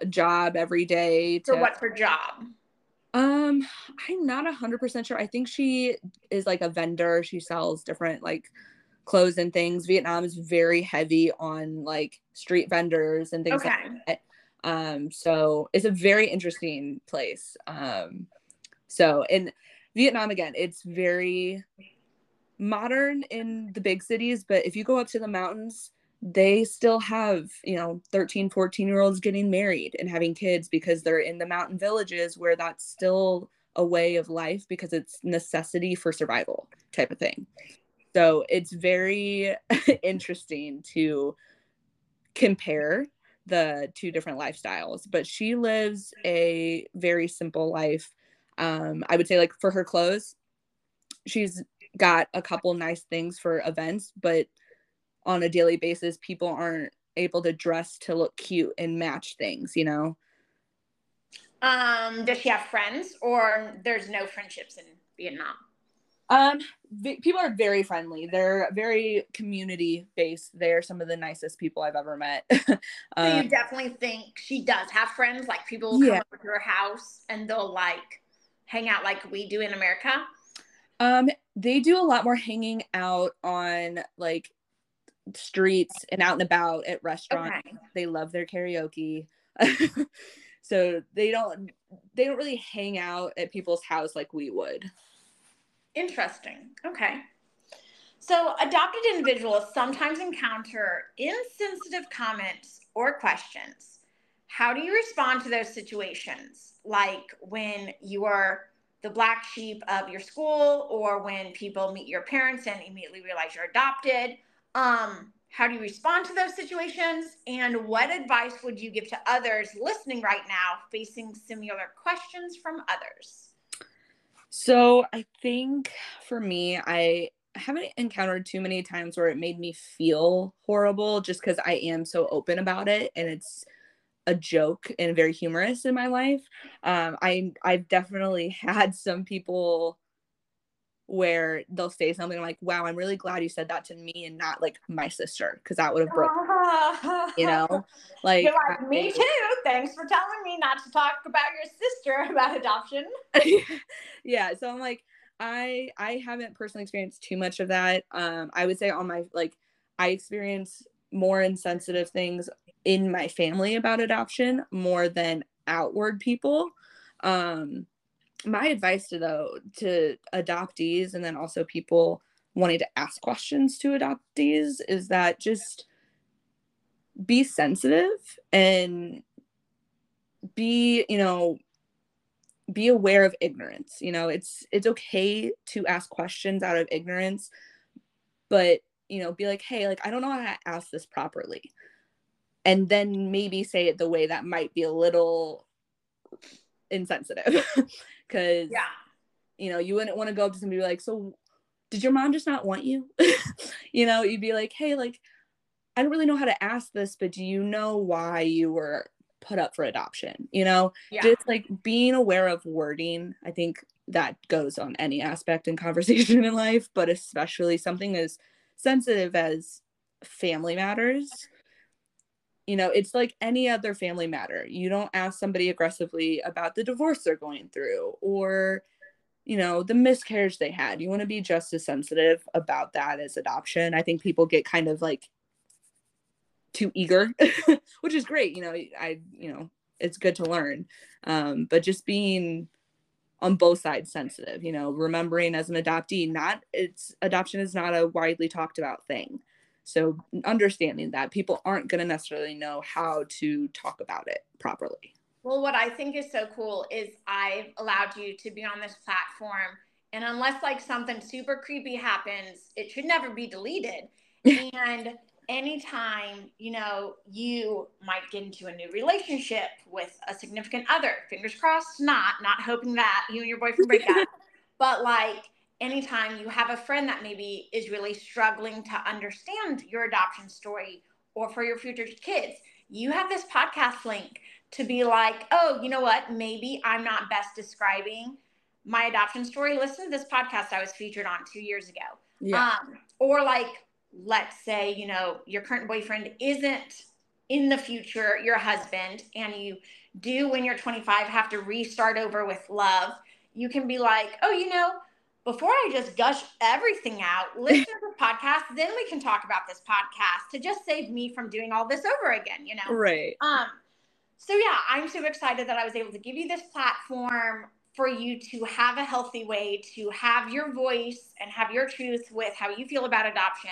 a job every day to So what's her job? um i'm not a hundred percent sure. I think she is like a vendor. She sells different like clothes and things. Vietnam is very heavy on like street vendors and things like Okay. Um so it's a very interesting place. Um so in vietnam again it's very modern in the big cities but if you go up to the mountains they still have you know 13 14 year olds getting married and having kids because they're in the mountain villages where that's still a way of life because it's necessity for survival type of thing. So it's very interesting to compare the two different lifestyles but she lives a very simple life um i would say like for her clothes she's got a couple nice things for events but on a daily basis people aren't able to dress to look cute and match things you know Um, does she have friends or there's no friendships in Vietnam? Um, v- people are very friendly. They're very community based. They're some of the nicest people I've ever met. So um, you definitely think she does have friends, like people will Yeah. come over to her house and they'll like hang out like we do in America. um, they do a lot more hanging out on like streets and out and about at restaurants. Okay. They love their karaoke. so they don't they don't really hang out at people's house like we would. Interesting. Okay. So, adopted individuals sometimes encounter insensitive comments or questions. How do you respond to those situations? Like when you are the black sheep of your school, or when people meet your parents and immediately realize you're adopted? Um, how do you respond to those situations? And what advice would you give to others listening right now facing similar questions from others? So I think for me, I haven't encountered too many times where it made me feel horrible just because I am so open about it and it's a joke and very humorous in my life. Um, I I've definitely had some people where they'll say something like, "Wow, I'm really glad you said that to me and not like my sister because that would have broke." You know, like, like, me too. Thanks for telling me not to talk about your sister about adoption. yeah so i'm like i i haven't personally experienced too much of that um i would say on my like i experience more insensitive things in my family about adoption more than outward people um my advice to though to adoptees and then also people wanting to ask questions to adoptees is that just be sensitive and be you know be aware of ignorance you know it's it's okay to ask questions out of ignorance but you know be like hey like i don't know how to ask this properly and then maybe say it the way that might be a little insensitive because Yeah. you know you wouldn't want to go up to somebody like so did your mom just not want you you know you'd be like hey like i don't really know how to ask this but do you know why you were put up for adoption you know? Yeah. just like being aware of wording i think that goes on any aspect in conversation in life but especially something as sensitive as family matters you know it's like any other family matter. You don't ask somebody aggressively about the divorce they're going through or you know the miscarriage they had. You want to be just as sensitive about that as adoption. I think people get kind of like too eager which is great you know i you know it's good to learn um but just being on both sides sensitive you know remembering as an adoptee not it's adoption is not a widely talked about thing so understanding that people aren't going to necessarily know how to talk about it properly Well, what I think is so cool is I've allowed you to be on this platform. And unless like something super creepy happens, it should never be deleted. and anytime, you know, you might get into a new relationship with a significant other, fingers crossed, not, not hoping that you and your boyfriend break up. but like anytime you have a friend that maybe is really struggling to understand your adoption story or for your future kids, you have this podcast link to be like, oh, you know what? Maybe I'm not best describing my adoption story. Listen to this podcast I was featured on two years ago. Um, or like, let's say, you know, your current boyfriend isn't in the future your husband, and you do when you're 25 have to restart over with love. You can be like, oh, you know, before I just gush everything out, listen to the podcast, then we can talk about this podcast to just save me from doing all this over again, you know? right Um, so yeah, I'm super excited that I was able to give you this platform for you to have a healthy way to have your voice and have your truth with how you feel about adoption.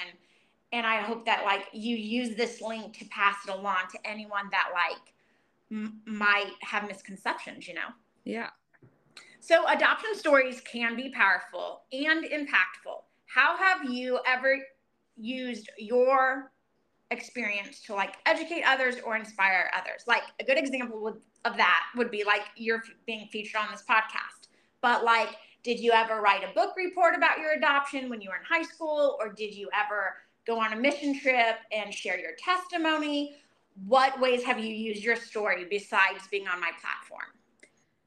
And I hope that like you use this link to pass it along to anyone that like m- might have misconceptions, you know. yeah So adoption stories can be powerful and impactful. How have you ever used your experience to like educate others or inspire others? Like a good example would, of that would be like you're being featured on this podcast. But like, did you ever write a book report about your adoption when you were in high school, or did you ever go on a mission trip and share your testimony? What ways have you used your story besides being on my platform?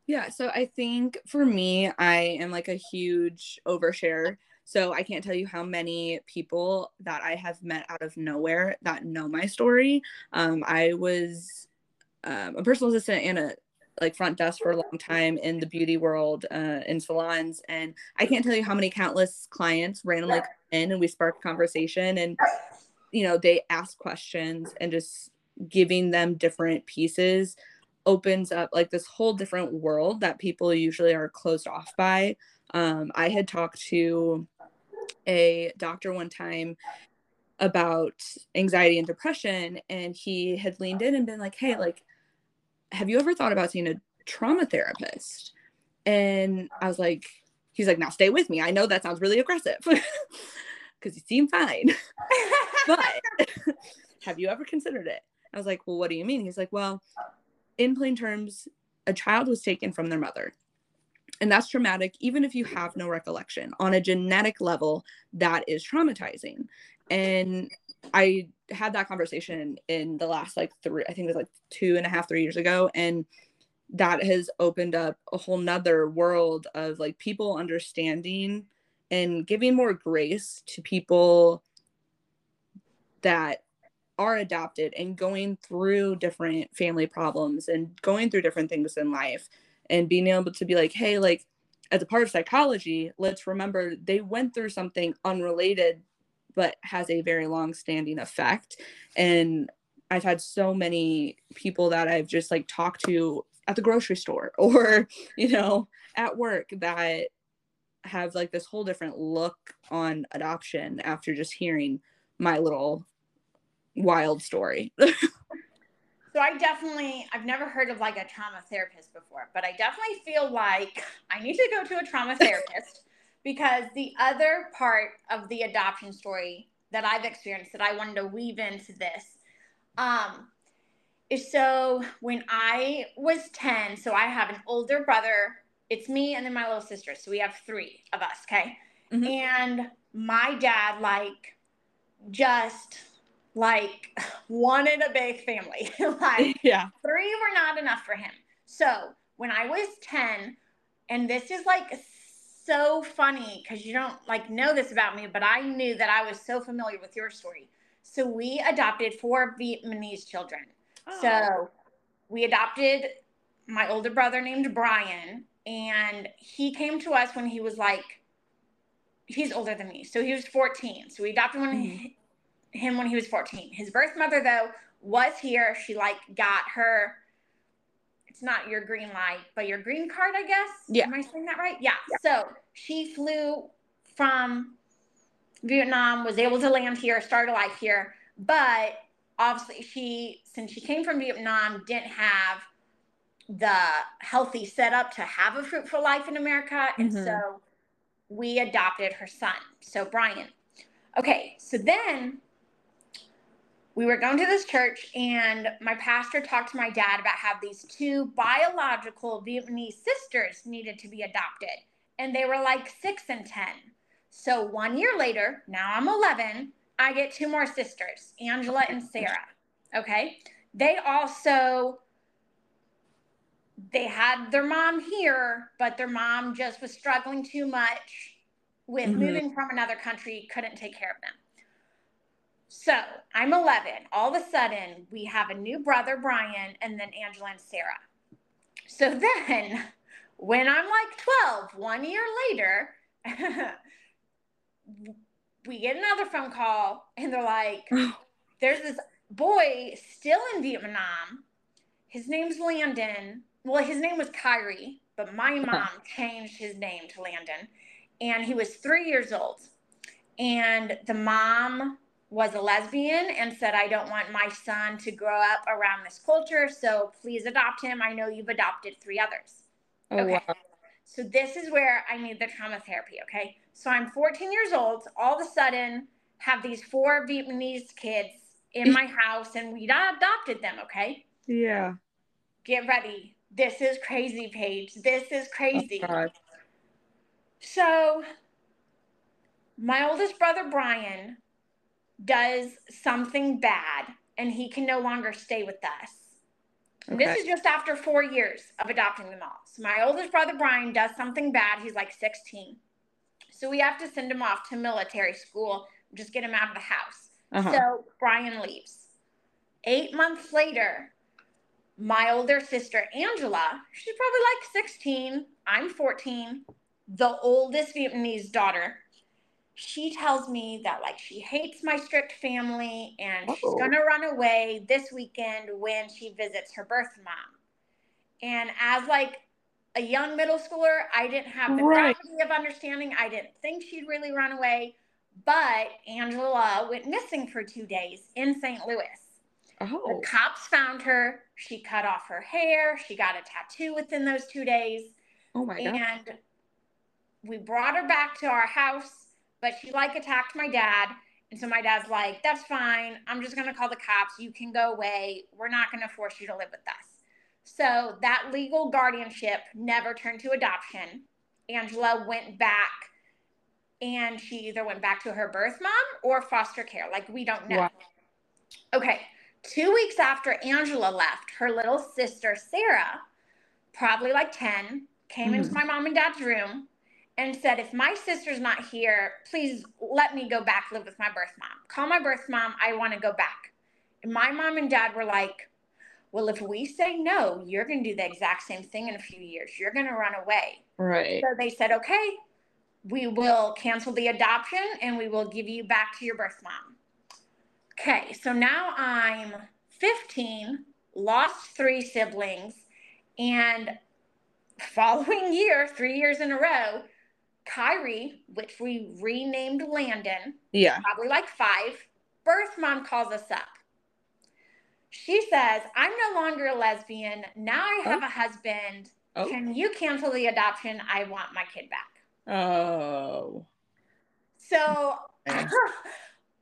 Yeah, so I think for me, I am like a huge overshare. So I can't tell you how many people that I have met out of nowhere that know my story. Um, I was um, a personal assistant and a like front desk for a long time in the beauty world uh, in salons, and I can't tell you how many countless clients randomly come in and we spark conversation, and you know they ask questions and just giving them different pieces opens up like this whole different world that people usually are closed off by. Um, I had talked to a doctor one time about anxiety and depression, and he had leaned in and been like, Hey, like, have you ever thought about seeing a trauma therapist? And I was like, He's like, Now stay with me. I know that sounds really aggressive because you seem fine, but have you ever considered it? I was like, Well, what do you mean? He's like, Well, in plain terms, a child was taken from their mother. And that's traumatic, even if you have no recollection. On a genetic level, that is traumatizing. And I had that conversation in the last like three, I think it was like two and a half, three years ago. And that has opened up a whole nother world of like people understanding and giving more grace to people that are adopted and going through different family problems and going through different things in life and being able to be like hey like as a part of psychology let's remember they went through something unrelated but has a very long standing effect. And i've had so many people that i've just like talked to at the grocery store or you know at work that have like this whole different look on adoption after just hearing my little wild story. So I definitely, I've never heard of like a trauma therapist before, but I definitely feel like I need to go to a trauma therapist because the other part of the adoption story that I've experienced that I wanted to weave into this um, so when I was 10, so I have an older brother, it's me and then my little sister. So we have three of us, okay? Mhm. And my dad, like, just like wanted a big family. like, yeah. three were not enough for him. So when I was 10, and this is like so funny because you don't like know this about me, but I knew that I was so familiar with your story. So we adopted four Vietnamese children. So oh. we adopted my older brother named Brian, and he came to us when he was like, he's older than me. So he was 14. So we adopted when he, hmm. him when he was 14. His birth mother, though, was here. She like got her. It's not your green light, but your green card, I guess. Yeah. Am I saying that right? Yeah. So she flew from Vietnam, was able to land here, start a life here, but obviously she, since she came from Vietnam, didn't have the healthy setup to have a fruitful life in America, and Mhm. so we adopted her son. So Brian. Okay, so then we were going to this church and my pastor talked to my dad about how these two biological Vietnamese sisters needed to be adopted. And they were like six and 10. So one year later, now I'm 11, I get two more sisters, Angela and Sarah. Okay. They also, they had their mom here, but their mom just was struggling too much with Mhm. moving from another country, couldn't take care of them. So I'm 11. All of a sudden, we have a new brother, Brian, and then Angela and Sarah. So then, when I'm like 12, one year later, we get another phone call, and they're like, there's this boy still in Vietnam. His name's Landon. Well, his name was Kyrie, but my mom changed his name to Landon. And he was three years old. And the mom was a lesbian and said, I don't want my son to grow up around this culture, so please adopt him. I know you've adopted three others. Oh, Okay. wow. So this is where I need the trauma therapy, okay? So I'm 14 years old, all of a sudden have these four Vietnamese kids in my house and we adopted them, okay? Yeah. Get ready. This is crazy, Paige. This is crazy. Oh. So, my oldest brother Brian does something bad and he can no longer stay with us. And This is just after four years of adopting them all. So my oldest brother Brian does something bad. He's like 16. So we have to send him off to military school, just get him out of the house. Uh-huh. So Brian leaves. Eight months later, my older sister Angela, she's probably like 16, I'm 14, the oldest Vietnamese daughter. She tells me that like she hates my strict family and she's Uh-oh. gonna run away this weekend when she visits her birth mom. And as like a young middle schooler, I didn't have the Right. gravity of understanding. I didn't think she'd really run away. But Angela went missing for two days in St. Louis. Oh. The Oh. cops found her. She cut off her hair. She got a tattoo within those two days. Oh my god. And we brought her back to our house, but she like attacked my dad. And so my dad's like, that's fine. I'm just going to call the cops. You can go away. We're not going to force you to live with us. So that legal guardianship never turned to adoption. Angela went back and she either went back to her birth mom or foster care. Like, we don't know. Wow. Okay. Two weeks after Angela left, her little sister, Sarah, probably like 10, came hmm. into my mom and dad's room and said, If my sister's not here, please let me go back live with my birth mom. Call my birth mom. I want to go back. And my mom and dad were like, Well, if we say no, you're going to do the exact same thing in a few years. You're going to run away. Right. So they said, Okay, we will cancel the adoption and we will give you back to your birth mom. Okay, so now I'm 15, lost three siblings, and following year, three years in a row, Kyrie, which we renamed Landon, Yeah. probably like five, birth mom calls us up. She says, I'm no longer a lesbian. Now I have oh. a husband. Oh. Can you cancel the adoption? I want my kid back. Oh. So,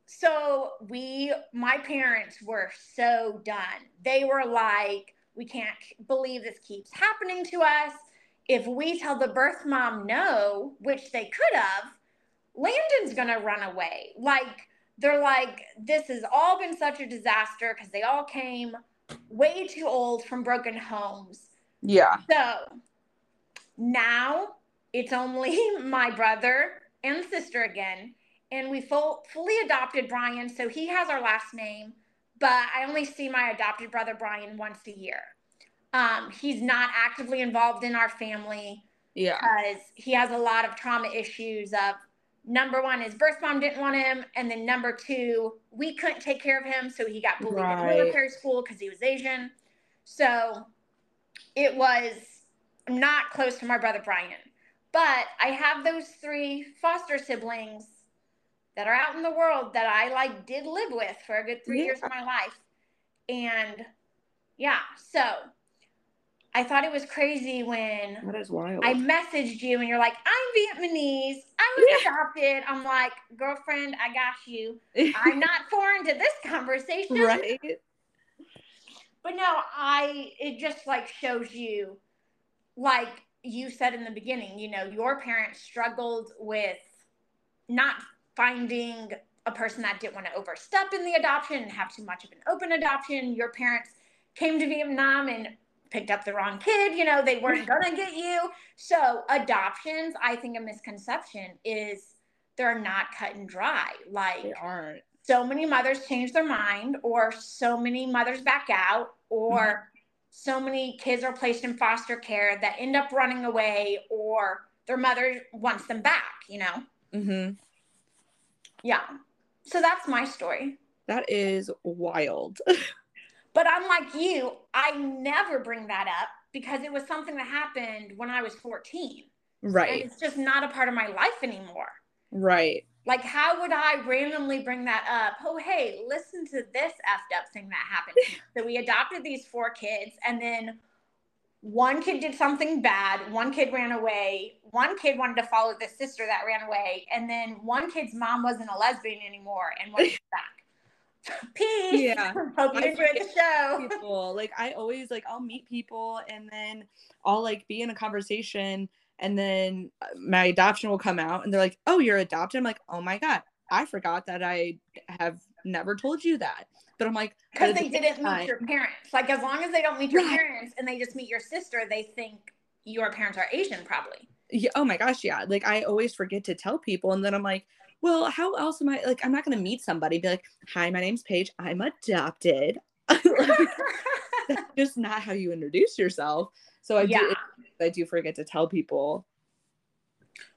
so we, my parents were so done. They were like, we can't believe this keeps happening to us. If we tell the birth mom no, which they could have, Landon's gonna run away. Like, they're like, this has all been such a disaster because they all came way too old from broken homes. Yeah. So now it's only my brother and sister again, and we full, fully adopted Brian, so he has our last name, but I only see my adopted brother Brian once a year. Um, he's not actively involved in our family Yeah. because he has a lot of trauma issues of number one his birth mom didn't want him and then number two we couldn't take care of him so he got bullied at military school because he was asian so it was not close to my brother brian but i have those three foster siblings that are out in the world that i like did live with for a good three Yeah. years of my life and yeah so i thought it was crazy when That is wild. I messaged you and you're like, I'm Vietnamese. I was adopted. I'm like, girlfriend, I got you. I'm not foreign to this conversation. right. But no, I it just like shows you, like you said in the beginning, you know, your parents struggled with not finding a person that didn't want to overstep in the adoption and have too much of an open adoption. Your parents came to Vietnam and picked up the wrong kid, you know, they weren't gonna get you. So adoptions, I think a misconception is they're not cut and dry. Like They aren't. so many mothers change their mind or so many mothers back out or so many kids are placed in foster care that end up running away or their mother wants them back you know Mm-hmm. yeah so that's my story That is wild. but unlike you i never bring that up because it was something that happened when i was 14 and right. it's just not a part of my life anymore Right. Like, how would I randomly bring that up? Oh, hey, listen to this effed up thing that happened. so we adopted these four kids, and then one kid did something bad. One kid ran away. One kid wanted to follow the sister that ran away, and then one kid's mom wasn't a lesbian anymore and went back. Peace. Yeah. Hope you enjoyed the show. people like i always like i'll meet people and then i'll like be in a conversation and then uh, my adoption will come out and they're like oh you're adopted i'm like oh my god i forgot that i have never told you that But I'm like, Because they didn't meet your parents. Like as long as they don't meet your Right. parents and they just meet your sister, they think your parents are Asian, probably. yeah, oh my gosh, yeah. Like I always forget to tell people, and then I'm like, well, how else am I? Like, I'm not gonna meet somebody, be like, hi, my name's Paige, I'm adopted. like, that's just not how you introduce yourself. So I yeah. do, I do forget to tell people.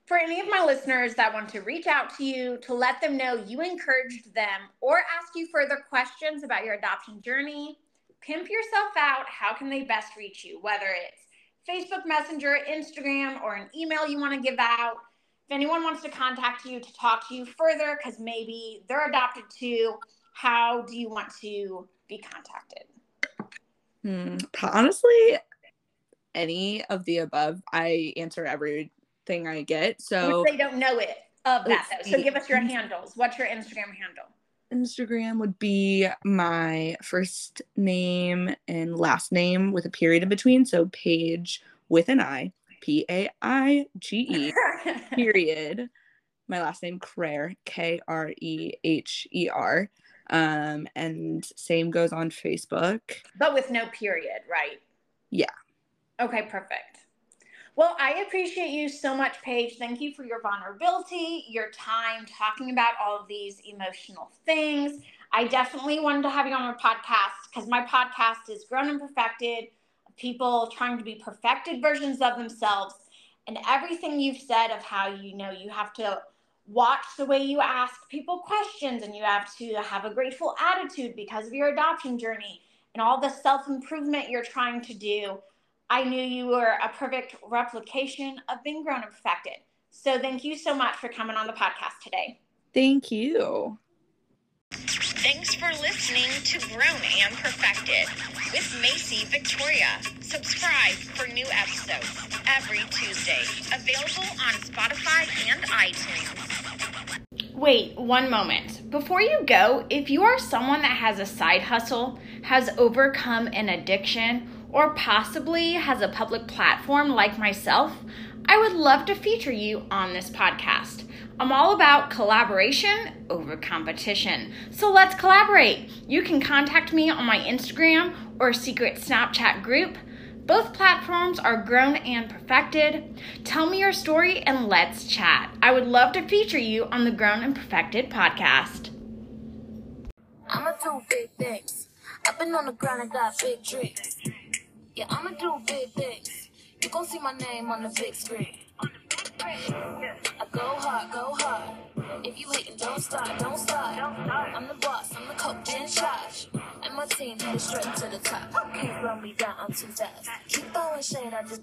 For any of my listeners that want to reach out to you to let them know you encouraged them or ask you further questions about your adoption journey, pimp yourself out. How can they best reach you? Whether it's Facebook Messenger, Instagram, or an email you want to give out. If anyone wants to contact you to talk to you further, because maybe they're adopted too, how do you want to be contacted? Hmm, Honestly, any of the above, I answer everything I get. So Which they don't know it of that though. So give us your handles. What's your Instagram handle? Instagram would be my first name and last name with a period in between. So page with an I, P A I G E, period. My last name Kreher, K R E H E R. Um, and same goes on Facebook. but with no period, right? Yeah. Okay, perfect. Well, I appreciate you so much, Paige. Thank you for your vulnerability, your time talking about all of these emotional things. I definitely wanted to have you on my podcast because my podcast is Grown and Perfected, people trying to be perfected versions of themselves. And everything you've said of how you know you have to watch the way you ask people questions and you have to have a grateful attitude because of your adoption journey and all the self improvement you're trying to do. I knew you were a perfect replication of being grown and perfected. So thank you so much for coming on the podcast today. Thank you. Thanks for listening to Grown and Perfected with Macie Victoria. Subscribe for new episodes every Tuesday. Available on Spotify and iTunes. Wait one moment. Before you go, if you are someone that has a side hustle, has overcome an addiction, or possibly has a public platform like myself, I would love to feature you on this podcast. I'm all about collaboration over competition. So let's collaborate. You can contact me on my Instagram or secret Snapchat group. Both platforms are grown and perfected. Tell me your story and let's chat. I would love to feature you on the Grown and Perfected podcast. I'ma do big things. I've been on the ground and got big dreams. Yeah, I'ma do big things. You gon' see my name on the big screen. I go hard, go hard. If you hating, don't stop, don't stop. I'm the boss, I'm the coach in charge. And my team headed straight to the top. Can't run me down, I'm too fast. Keep throwing shade, I just